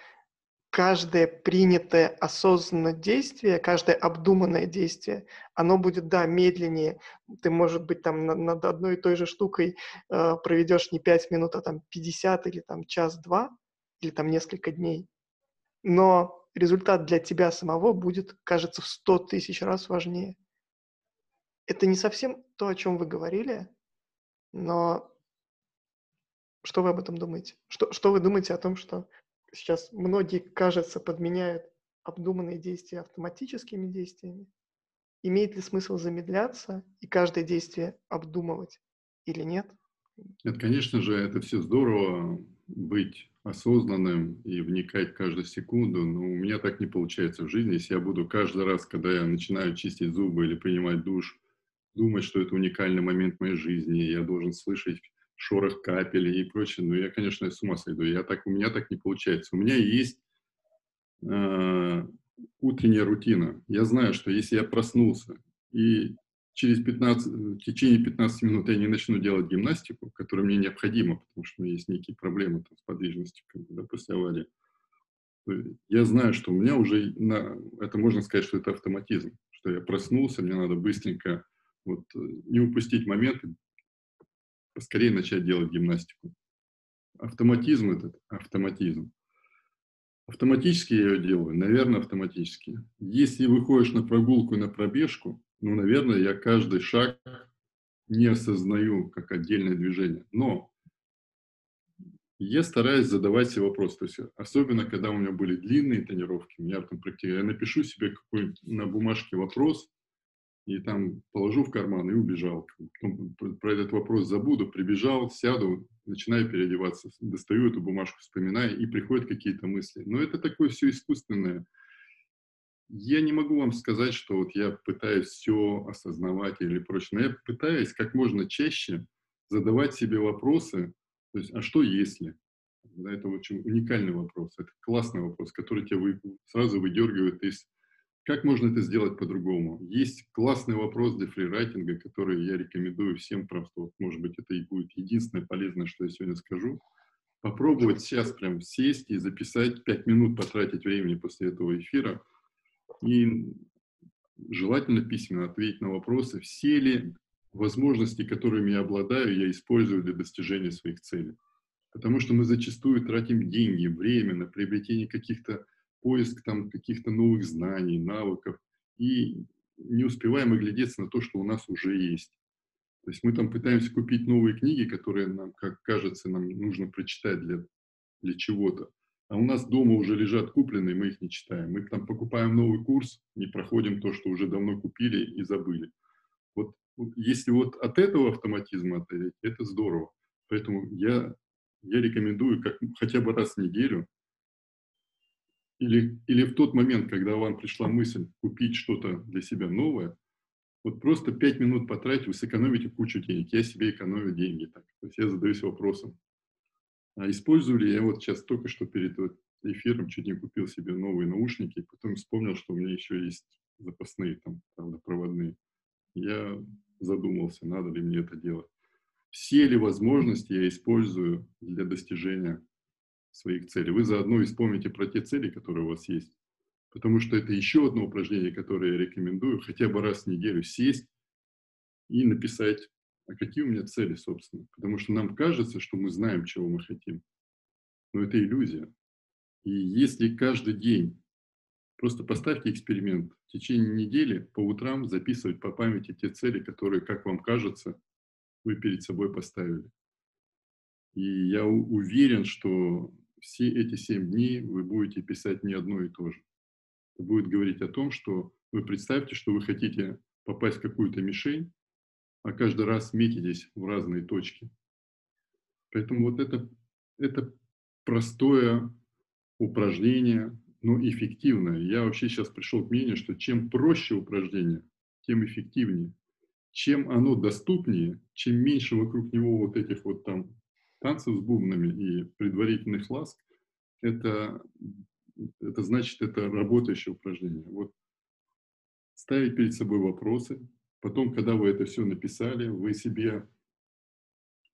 каждое принятое осознанное действие, каждое обдуманное действие, оно будет, да, медленнее. Ты, может быть, там над одной и той же штукой э, проведешь не 5 минут, а там 50 или там час-два, или там несколько дней. Но результат для тебя самого будет, кажется, в 100 тысяч раз важнее. Это не совсем то, о чем вы говорили, но что вы об этом думаете? Что, что вы думаете о том, что сейчас многие, кажется, подменяют обдуманные действия автоматическими действиями. Имеет ли смысл замедляться и каждое действие обдумывать или нет? Нет, конечно же, это все здорово быть осознанным и вникать каждую секунду, но у меня так не получается в жизни. Если я буду каждый раз, когда я начинаю чистить зубы или принимать душ, думать, что это уникальный момент моей жизни, я должен слышать шорох капель и прочее. Но я, конечно, с ума сойду. Я так, у меня так не получается. У меня есть э, утренняя рутина. Я знаю, что если я проснулся, и через 15, в течение 15 минут я не начну делать гимнастику, которая мне необходима, потому что у меня есть некие проблемы там, с подвижностью когда после аварии, я знаю, что у меня уже, на, это можно сказать, что это автоматизм, что я проснулся, мне надо быстренько вот, э, не упустить момент, поскорее начать делать гимнастику. Автоматизм этот, автоматизм. Автоматически я ее делаю, наверное, автоматически. Если выходишь на прогулку, на пробежку, ну, наверное, я каждый шаг не осознаю как отдельное движение. Но я стараюсь задавать себе вопрос. То есть, особенно, когда у меня были длинные тренировки, меня там практика, я напишу себе какой-нибудь на бумажке вопрос, и там положу в карман и убежал. Потом про этот вопрос забуду, прибежал, сяду, начинаю переодеваться, достаю эту бумажку, вспоминаю, и приходят какие-то мысли. Но это такое все искусственное. Я не могу вам сказать, что вот я пытаюсь все осознавать или прочее, но я пытаюсь как можно чаще задавать себе вопросы, то есть, а что если? Это очень уникальный вопрос, это классный вопрос, который тебя сразу выдергивает из как можно это сделать по-другому? Есть классный вопрос для фрирайтинга, который я рекомендую всем, просто, вот, может быть, это и будет единственное полезное, что я сегодня скажу. Попробовать сейчас прям сесть и записать, пять минут потратить времени после этого эфира и желательно письменно ответить на вопросы, все ли возможности, которыми я обладаю, я использую для достижения своих целей. Потому что мы зачастую тратим деньги, время на приобретение каких-то поиск там каких-то новых знаний, навыков, и не успеваем оглядеться на то, что у нас уже есть. То есть мы там пытаемся купить новые книги, которые нам, как кажется, нам нужно прочитать для, для чего-то. А у нас дома уже лежат купленные, мы их не читаем. Мы там покупаем новый курс, не проходим то, что уже давно купили и забыли. Вот, если вот от этого автоматизма отойти, это здорово. Поэтому я, я рекомендую как, хотя бы раз в неделю или, или в тот момент, когда вам пришла мысль купить что-то для себя новое, вот просто пять минут потратить, вы сэкономите кучу денег. Я себе экономлю деньги. Так. То есть я задаюсь вопросом, а использую ли я вот сейчас только что перед вот эфиром чуть не купил себе новые наушники, потом вспомнил, что у меня еще есть запасные там, правда, проводные. Я задумался, надо ли мне это делать. Все ли возможности я использую для достижения своих целей. Вы заодно и вспомните про те цели, которые у вас есть. Потому что это еще одно упражнение, которое я рекомендую, хотя бы раз в неделю сесть и написать, а какие у меня цели, собственно. Потому что нам кажется, что мы знаем, чего мы хотим. Но это иллюзия. И если каждый день, просто поставьте эксперимент, в течение недели по утрам записывать по памяти те цели, которые, как вам кажется, вы перед собой поставили. И я уверен, что все эти семь дней вы будете писать не одно и то же. Это будет говорить о том, что вы представьте, что вы хотите попасть в какую-то мишень, а каждый раз метитесь в разные точки. Поэтому вот это, это простое упражнение, но эффективное. Я вообще сейчас пришел к мнению, что чем проще упражнение, тем эффективнее. Чем оно доступнее, чем меньше вокруг него вот этих вот там танцев с бубнами и предварительных ласк, это, это значит, это работающее упражнение. Вот ставить перед собой вопросы, потом, когда вы это все написали, вы себе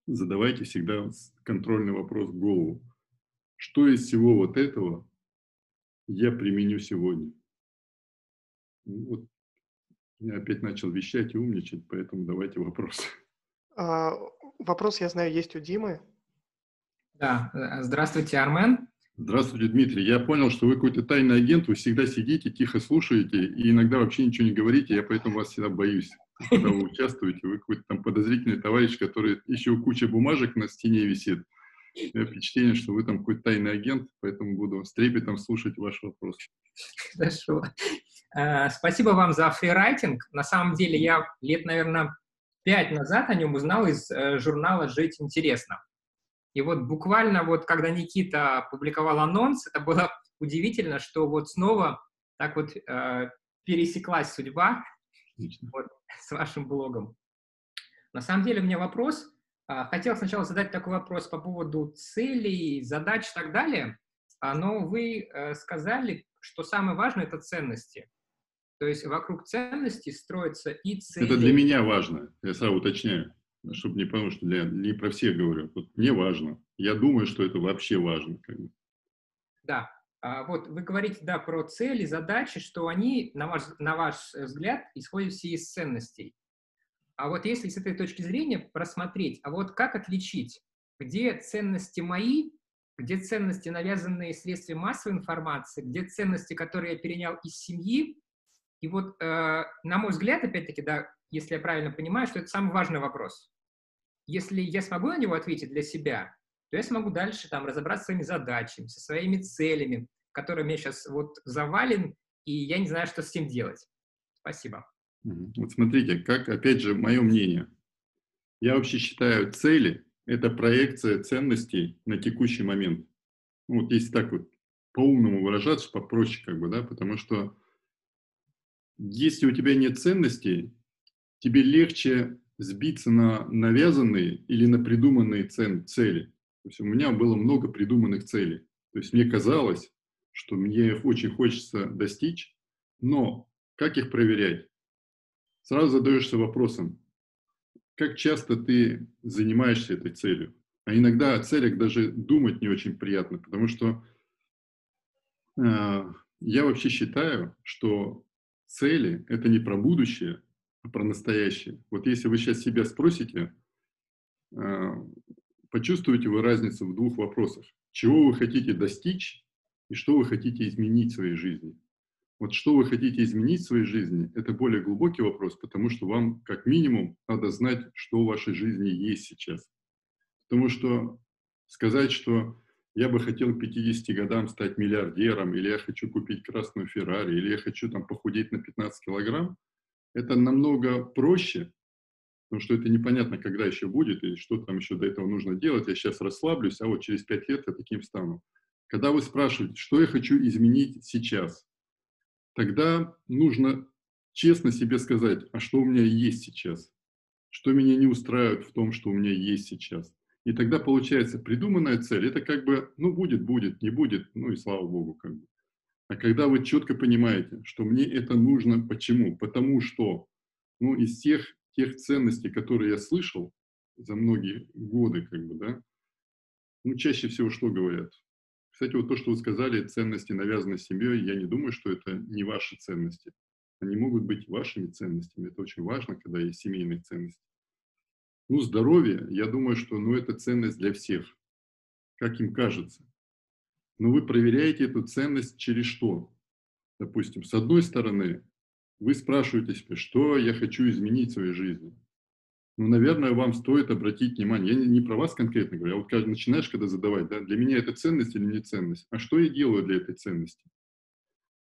задавайте всегда контрольный вопрос в голову. Что из всего вот этого я применю сегодня? Ну вот я опять начал вещать и умничать, поэтому давайте вопрос. А, вопрос, я знаю, есть у Димы. Да, э, здравствуйте, Армен. Здравствуйте, Дмитрий. Я понял, что вы какой-то тайный агент, вы всегда сидите, тихо слушаете и иногда вообще ничего не говорите, я поэтому вас всегда боюсь. Когда вы участвуете, вы какой-то там подозрительный товарищ, который еще куча бумажек на стене висит. У меня впечатление, что вы там какой-то тайный агент, поэтому буду с трепетом слушать ваш вопрос. Хорошо. Э, спасибо вам за фрирайтинг. На самом деле я лет, наверное, пять назад о нем узнал из э, журнала «Жить интересно». И вот буквально вот, когда Никита публиковал анонс, это было удивительно, что вот снова так вот э, пересеклась судьба вот, с вашим блогом. На самом деле у меня вопрос. Э, хотел сначала задать такой вопрос по поводу целей, задач и так далее, а, но вы э, сказали, что самое важное — это ценности. То То есть вокруг ценностей строятся и цели. Это для меня важно, я сразу уточняю, чтобы не потому, что для, не про всех говорю. Вот мне важно. Я думаю, что это вообще важно. Как бы. Да. А, вот вы говорите, да, про цели, задачи, что они, на ваш, на ваш взгляд, исходят все из ценностей. А вот если с этой точки зрения просмотреть, а вот как отличить, где ценности мои, где ценности, навязанные средствами массовой информации, где ценности, которые я перенял из семьи. И вот, э, на мой взгляд, опять-таки, да, если я правильно понимаю, что это самый важный вопрос. Если я смогу на него ответить для себя, то я смогу дальше там разобраться с своими задачами, со своими целями, которыми я сейчас вот завален, и я не знаю, что с этим делать. Спасибо. Вот смотрите, как, опять же, мое мнение. Я вообще считаю цели – это проекция ценностей на текущий момент. Вот если так вот по-умному выражаться, попроще как бы, да, потому что если у тебя нет ценностей, тебе легче сбиться на навязанные или на придуманные цели. То есть у меня было много придуманных целей. То есть мне казалось, что мне очень хочется достичь, но как их проверять? Сразу задаешься вопросом, как часто ты занимаешься этой целью? А иногда о целях даже думать не очень приятно, потому что э, я вообще считаю, что цели – это не про будущее, про настоящее. Вот если вы сейчас себя спросите, э, почувствуете вы разницу в двух вопросах. Чего вы хотите достичь и что вы хотите изменить в своей жизни. Вот что вы хотите изменить в своей жизни, это более глубокий вопрос, потому что вам как минимум надо знать, что в вашей жизни есть сейчас. Потому что сказать, что я бы хотел к 50 годам стать миллиардером, или я хочу купить красную Феррари, или я хочу там похудеть на 15 килограмм, это намного проще, потому что это непонятно, когда еще будет, и что там еще до этого нужно делать. Я сейчас расслаблюсь, а вот через 5 лет я таким стану. Когда вы спрашиваете, что я хочу изменить сейчас, тогда нужно честно себе сказать, а что у меня есть сейчас, что меня не устраивает в том, что у меня есть сейчас. И тогда получается придуманная цель, это как бы, ну будет, будет, не будет, ну и слава богу как бы. А когда вы четко понимаете, что мне это нужно, почему? Потому что, ну из тех, тех ценностей, которые я слышал за многие годы, как бы, да, ну чаще всего что говорят? Кстати, вот то, что вы сказали, ценности, навязанные семьей, я не думаю, что это не ваши ценности. Они могут быть вашими ценностями. Это очень важно, когда есть семейные ценности. Ну, здоровье, я думаю, что ну, это ценность для всех, как им кажется. Но вы проверяете эту ценность через что? Допустим, с одной стороны, вы спрашиваете себя, что я хочу изменить в своей жизни ну, наверное, вам стоит обратить внимание. Я не, не про вас конкретно говорю, а вот когда начинаешь когда задавать, да, для меня это ценность или не ценность, а что я делаю для этой ценности?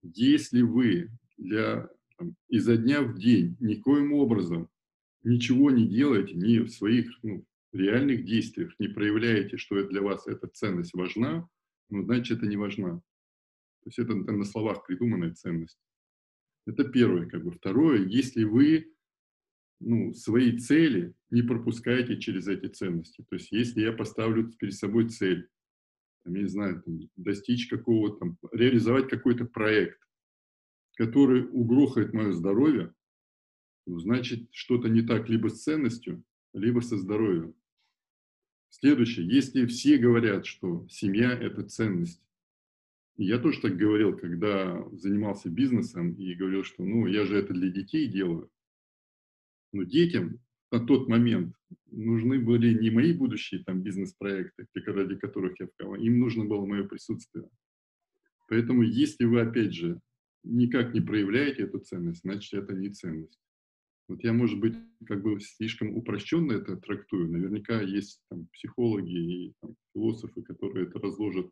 Если вы для, там, изо дня в день никоим образом ничего не делаете, ни в своих ну, реальных действиях не проявляете, что для вас эта ценность важна, ну, значит, это не важна. То есть это, это на словах придуманная ценность. Это первое. Как бы. Второе, если вы ну, свои цели не пропускайте через эти ценности. То есть если я поставлю перед собой цель, там, я не знаю, там, достичь какого-то, там, реализовать какой-то проект, который угрохает мое здоровье, ну, значит, что-то не так либо с ценностью, либо со здоровьем. Следующее. Если все говорят, что семья – это ценность, я тоже так говорил, когда занимался бизнесом и говорил, что ну, я же это для детей делаю, но детям на тот момент нужны были не мои будущие там бизнес-проекты, ради которых я вкал, им нужно было мое присутствие. Поэтому если вы, опять же, никак не проявляете эту ценность, значит, это не ценность. Вот я, может быть, как бы слишком упрощенно это трактую. Наверняка есть там психологи и там, философы, которые это разложат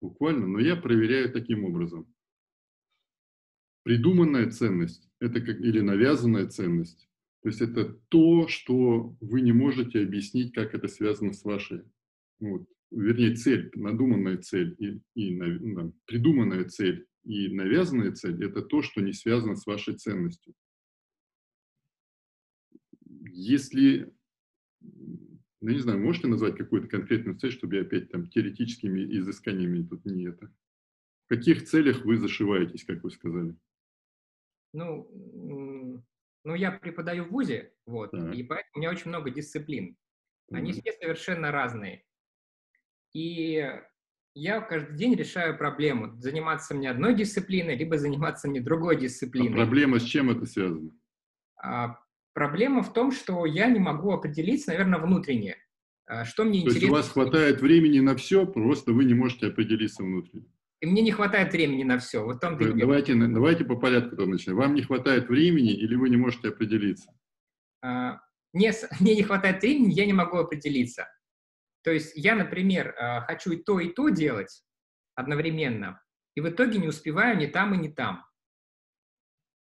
буквально, но я проверяю таким образом. Придуманная ценность это как, или навязанная ценность то есть это то, что вы не можете объяснить, как это связано с вашей, вот, вернее, цель, надуманная цель и, и ну, придуманная цель и навязанная цель – это то, что не связано с вашей ценностью. Если, ну, не знаю, можете назвать какую-то конкретную цель, чтобы я опять там теоретическими изысканиями тут не это. В каких целях вы зашиваетесь, как вы сказали? Ну, ну, я преподаю в ВУЗе, вот, Так. и поэтому у меня очень много дисциплин. Они Так. все совершенно разные. И я каждый день решаю проблему, заниматься мне одной дисциплиной, либо заниматься мне другой А дисциплиной. проблема с чем это связано? А проблема в том, что я не могу определиться, наверное, внутренне, а, что мне То есть у интересно. вас хватает времени на все, просто вы не можете определиться внутренне. И мне не хватает времени на все. Вот дело. Давайте, давайте по порядку тогда начнем. Вам не хватает времени или вы не можете определиться? А, мне, мне не хватает времени, я не могу определиться. То есть я, например, а, хочу и то, и то делать одновременно, и в итоге не успеваю ни там, и ни там.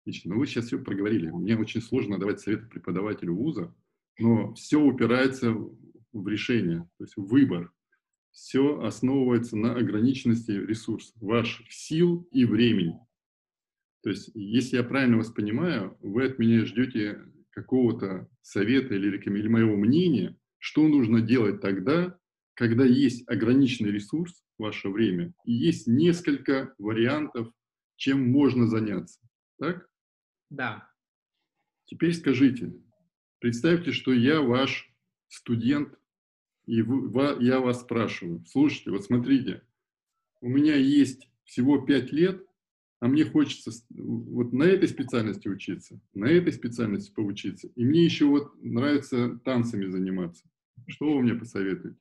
Отлично. Ну, вы сейчас все проговорили. Мне очень сложно давать советы преподавателю вуза, но все упирается в решение, то есть в выбор. Все основывается на ограниченности ресурсов, ваших сил и времени. То есть, если я правильно вас понимаю, вы от меня ждете какого-то совета или, или моего мнения, что нужно делать тогда, когда есть ограниченный ресурс, ваше время, и есть несколько вариантов, чем можно заняться. Так? Да. Теперь скажите, представьте, что я ваш студент, и вы- я вас спрашиваю, слушайте, вот смотрите, у меня есть всего пять лет, а мне хочется вот на этой специальности учиться, на этой специальности поучиться, и мне еще вот нравится танцами заниматься. Что вы мне посоветуете?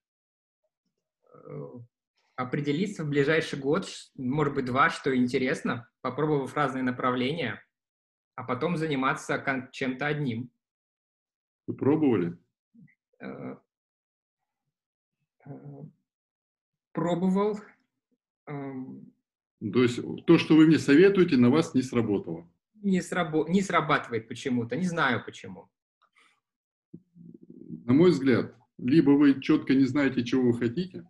Определиться в ближайший год, может быть, два, что интересно, попробовав разные направления, а потом заниматься чем-то одним. Вы пробовали? Э, э, Пробовал. эм, То есть то, что вы мне советуете, на вас не сработало. Не, срабо- не срабатывает почему-то, не знаю почему. на мой взгляд, либо вы четко не знаете, чего вы хотите,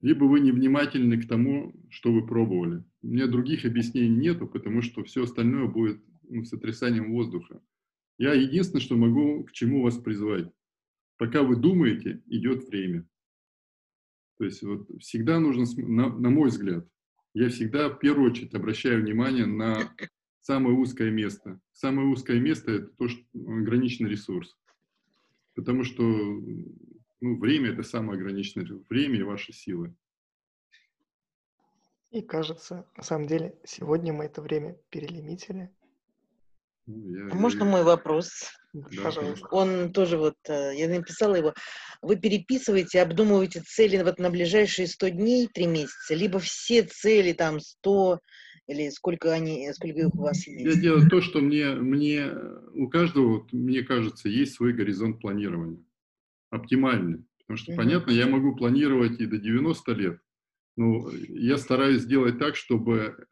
либо вы невнимательны к тому, что вы пробовали. У меня других объяснений нету, потому что все остальное будет ну, сотрясанием воздуха. Я единственное, что могу к чему вас призвать. Пока вы думаете, идет время. То есть вот всегда нужно, на, на мой взгляд, я всегда в первую очередь обращаю внимание на самое узкое место. Самое узкое место – это то, что ограниченный ресурс. Потому что ну, время – это самое ограниченное. Время и ваши силы. И кажется, на самом деле, сегодня мы это время перелимитили. Ну, я- А Можно мой вопрос? Да, Пожалуйста. Он тоже вот, э, я написала его, вы переписываете, обдумываете цели вот на ближайшие 100 дней, 3 месяца, либо все цели там 100, или сколько они, сколько их у вас Я есть? делаю то, что мне, мне у каждого, вот, мне кажется, есть свой горизонт планирования. Оптимальный. Потому что, Мгм. понятно, я могу планировать и до 90 лет, но я стараюсь сделать так, чтобы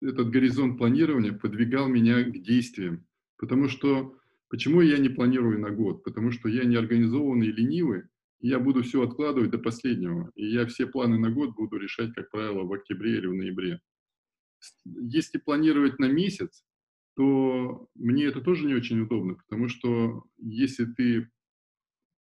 этот горизонт планирования подвигал меня к действиям. Потому что, почему я не планирую на год? Потому что я не организованный и ленивый, и я буду все откладывать до последнего. И я все планы на год буду решать, как правило, в октябре или в ноябре. Если планировать на месяц, то мне это тоже не очень удобно, потому что если ты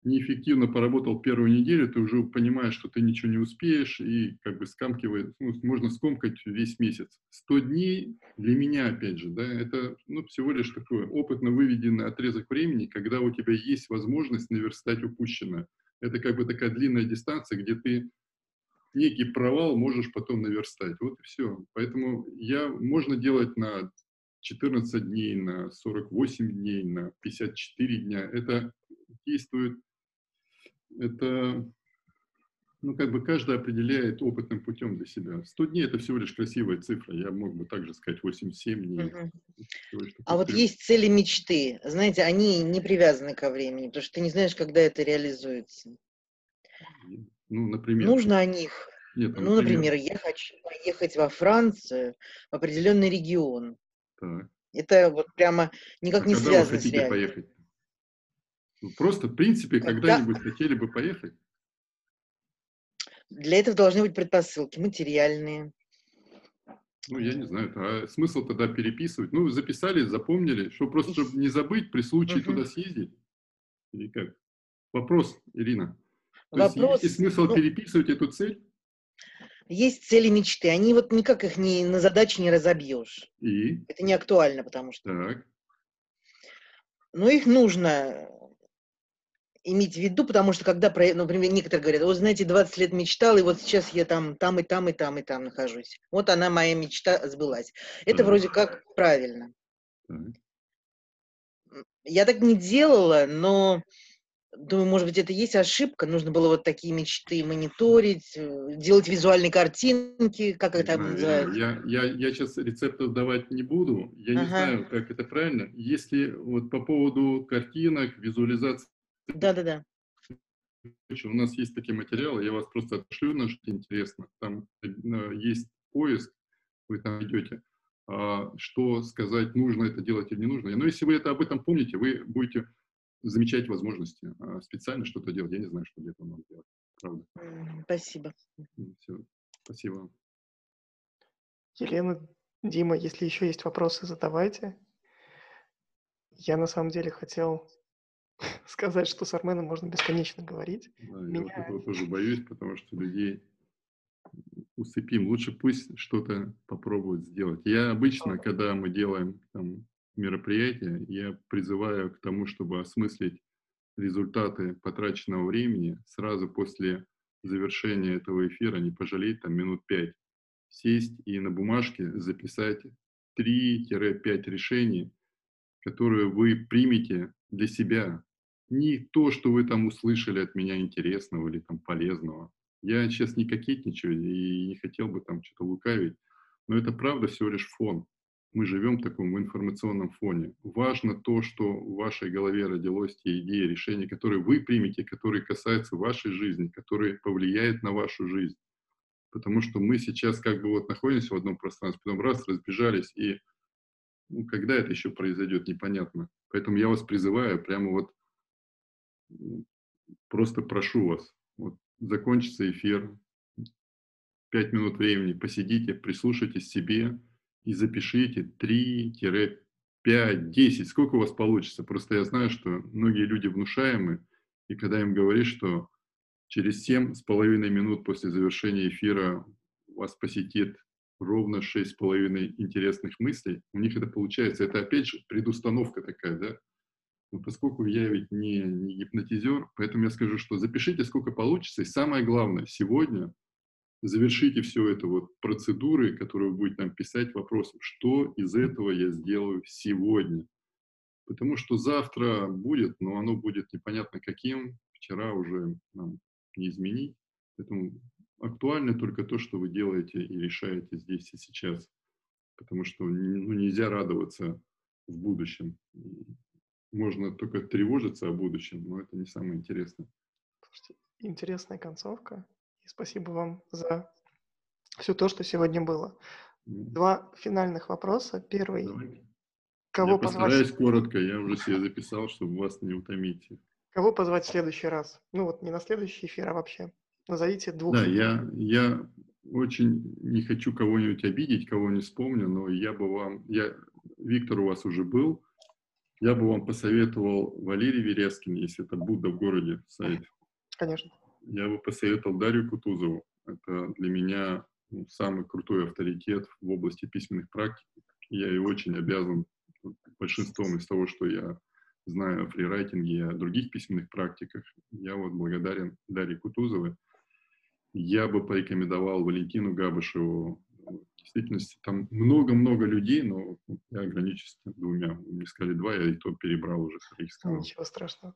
неэффективно поработал первую неделю, ты уже понимаешь, что ты ничего не успеешь, и как бы скамкивает, ну, можно скомкать весь месяц. 100 дней для меня, опять же, да, это ну, всего лишь такой опытно выведенный отрезок времени, когда у тебя есть возможность наверстать упущенное. Это как бы такая длинная дистанция, где ты некий провал можешь потом наверстать. Вот и все. Поэтому я, можно делать на 14 дней, на 48 дней, на 54 дня. Это действует, это, ну, как бы каждый определяет опытным путем для себя. 100 дней – это всего лишь красивая цифра. Я мог бы также сказать 87 дней. Такой А вот есть цели мечты, знаете, они не привязаны ко времени, потому что ты не знаешь, когда это реализуется. Ну, например. Нужно о них. Нет, а, Ну, например, я хочу поехать во Францию, в определенный регион. Так. Это вот прямо никак А не связано с реальностью. поехать? Ну, Просто, в принципе, Когда- когда-нибудь хотели бы поехать? Для этого должны быть предпосылки материальные. Ну, я не знаю, а смысл тогда переписывать? Ну, записали, запомнили, что просто, чтобы не забыть, при случае Мгм. туда съездить? Или как? Вопрос, Ирина. То есть Вопрос, есть ли смысл ну, переписывать эту цель? есть цели мечты. Они вот никак их не, на задачи не разобьешь. И? Это не актуально, потому что... Так. Но их нужно иметь в виду, потому что когда, про- например, некоторые говорят, вот знаете, 20 лет мечтал, и вот сейчас я там, там и там, и там, и там нахожусь. Вот она, моя мечта, сбылась. Это Так. вроде как правильно. так. Я так не делала, но думаю, может быть, это и есть ошибка. Нужно было вот такие мечты мониторить, э, делать визуальные картинки, как это там Знаю, называется. Я, я, я сейчас рецептов давать не буду. Я не Ага. знаю, как это правильно. Если вот по поводу картинок, визуализации, Да-да-да. у нас есть такие материалы, я вас просто отшлю, на что интересно. Там э, есть поиск, вы там идете, а, что сказать, нужно это делать или не нужно. Но если вы это об этом помните, вы будете замечать возможности. А специально что-то делать, я не знаю, что для этого надо делать. Правда. Спасибо. Все. Спасибо. Елена, Дима, если еще есть вопросы, задавайте. Я на самом деле хотел сказать, что с Арменом можно бесконечно говорить. Да, я вот Меня- этого тоже боюсь, потому что людей усыпим. Лучше пусть что-то попробуют сделать. Я обычно, когда мы делаем там, мероприятие, я призываю к тому, чтобы осмыслить результаты потраченного времени сразу после завершения этого эфира, не пожалеть там минут пять, сесть и на бумажке записать 3-5 решений, которые вы примете для себя. Не то, что вы там услышали от меня интересного или там полезного. Я сейчас не кокетничаю и не хотел бы там что-то лукавить, но это правда всего лишь фон. Мы живем в таком информационном фоне. Важно то, что в вашей голове родилось, те идеи, решения, которые вы примете, которые касаются вашей жизни, которые повлияют на вашу жизнь. Потому что мы сейчас как бы вот находимся в одном пространстве, потом раз, разбежались, и ну, когда это еще произойдет, непонятно. Поэтому я вас призываю, прямо вот просто прошу вас, вот закончится эфир, пять минут времени, посидите, прислушайтесь себе и запишите 3 10, сколько у вас получится. Просто я знаю, что многие люди внушаемы, и когда им говоришь, что через семь с половиной минут после завершения эфира вас посетит ровно шесть с половиной интересных мыслей, у них это получается. Это опять же предустановка такая, да? Но поскольку я ведь не, не гипнотизер, поэтому я скажу, что запишите, сколько получится. И самое главное, сегодня завершите все это вот процедуры, которые вы будете нам писать вопросом, что из этого я сделаю сегодня. Потому что завтра будет, но оно будет непонятно каким, вчера уже нам не изменить. Поэтому актуально только то, что вы делаете и решаете здесь и сейчас. Потому что ну, нельзя радоваться в будущем. Можно только тревожиться о будущем, но это не самое интересное. Слушайте, интересная концовка. И спасибо вам за все то, что сегодня было. Два финальных вопроса. Первый. Давайте. Кого я позвать? постараюсь коротко, я уже себе записал, чтобы вас не утомить. Кого позвать в следующий раз? Ну вот не на следующий эфир, а вообще. Назовите двух. Да, я, я очень не хочу кого-нибудь обидеть, кого не вспомню, но я бы вам, я, Виктор у вас уже был, я бы вам посоветовал Валерий Верескин, если это Будда в городе сайт. Конечно. Я бы посоветовал Дарью Кутузову. Это для меня ну, самый крутой авторитет в области письменных практик. Я ей очень обязан большинством из того, что я знаю о фрирайтинге и о других письменных практиках. Я вот благодарен Дарье Кутузовой. Я бы порекомендовал Валентину Габышеву. В действительности там много-много людей, но я ограничусь двумя. Мне сказали два, я и то перебрал уже. Сказал. Ничего страшного.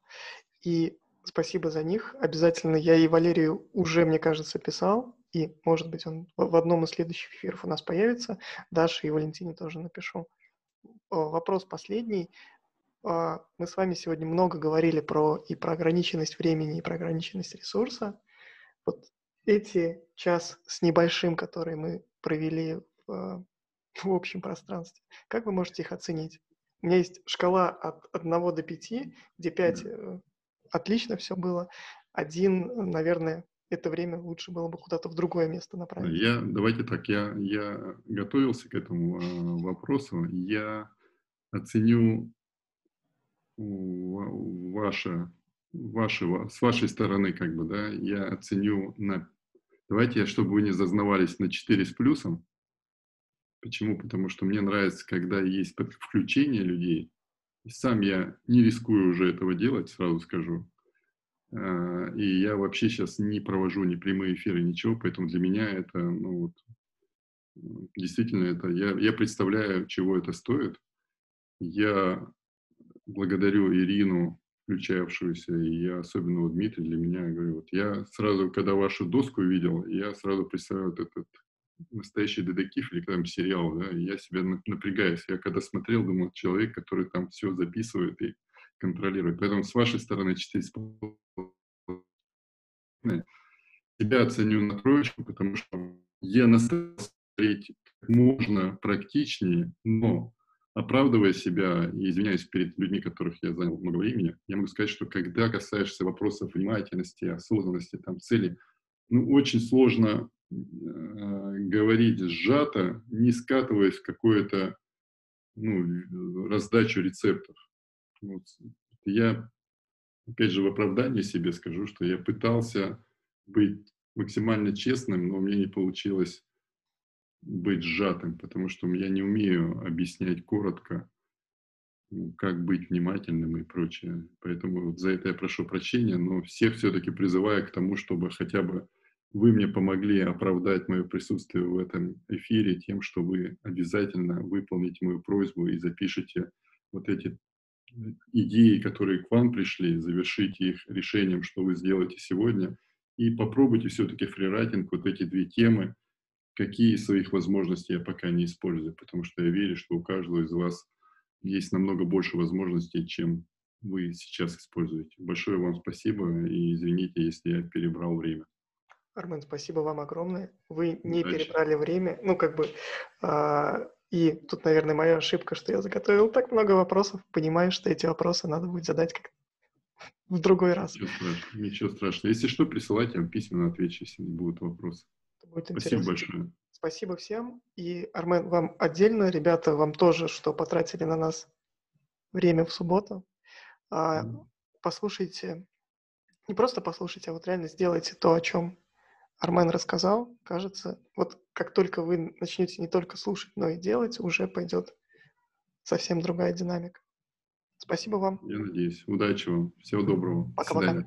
И спасибо за них. Обязательно я и Валерию уже, мне кажется, писал. И, может быть, он в одном из следующих эфиров у нас появится. Даше и Валентине тоже напишу. Вопрос последний. Мы с вами сегодня много говорили про и про ограниченность времени, и про ограниченность ресурса. Вот эти час с небольшим, которые мы провели в, в общем пространстве, как вы можете их оценить? У меня есть шкала от 1 до 5, где 5 mm. отлично все было, один, наверное, это время лучше было бы куда-то в другое место направить. Я, давайте так, я, я готовился к этому э, вопросу. Я оценю ваше, ваше, с вашей стороны, как бы, да, я оценю на Давайте, чтобы вы не зазнавались на 4 с плюсом. Почему? Потому что мне нравится, когда есть включение людей. И сам я не рискую уже этого делать, сразу скажу. А, и я вообще сейчас не провожу ни прямые эфиры, ничего, поэтому для меня это, ну вот, действительно, это я, я представляю, чего это стоит. Я благодарю Ирину, включавшуюся, и я особенно вот Дмитрий для меня, говорю, вот я сразу, когда вашу доску увидел, я сразу представляю вот этот настоящий детектив или когда сериал, да, я себя напрягаюсь. Я когда смотрел, думал, человек, который там все записывает и контролирует. Поэтому с вашей стороны 4,5 себя оценю на троечку, потому что я настроился смотреть как можно практичнее, но оправдывая себя и извиняюсь перед людьми, которых я занял много времени, я могу сказать, что когда касаешься вопросов внимательности, осознанности, там, цели, ну, очень сложно э, говорить сжато, не скатываясь в какое-то, ну, раздачу рецептов. Вот. Я, опять же, в оправдании себе скажу, что я пытался быть максимально честным, но у меня не получилось быть сжатым, потому что я не умею объяснять коротко, как быть внимательным и прочее. Поэтому вот за это я прошу прощения, но всех все-таки призываю к тому, чтобы хотя бы вы мне помогли оправдать мое присутствие в этом эфире тем, что вы обязательно выполните мою просьбу и запишите вот эти идеи, которые к вам пришли, завершите их решением, что вы сделаете сегодня, и попробуйте все-таки фрирайтинг, вот эти две темы, какие из своих возможностей я пока не использую, потому что я верю, что у каждого из вас есть намного больше возможностей, чем вы сейчас используете. Большое вам спасибо и извините, если я перебрал время. Армен, спасибо вам огромное. Вы не Удачи. перебрали время. Ну, как бы, э, и тут, наверное, моя ошибка, что я заготовил так много вопросов. Понимаю, что эти вопросы надо будет задать как в другой раз. Ничего страшного. Ничего страшного. Если что, присылайте, я письменно отвечу, если будут вопросы. Будет Спасибо интересно. большое. Спасибо всем. И, Армен, вам отдельно, ребята, вам тоже, что потратили на нас время в субботу. А, послушайте, не просто послушайте, а вот реально сделайте то, о чем Армен рассказал. Кажется, вот как только вы начнете не только слушать, но и делать, уже пойдет совсем другая динамика. Спасибо вам. Я надеюсь. Удачи вам. Всего доброго. Пока-пока.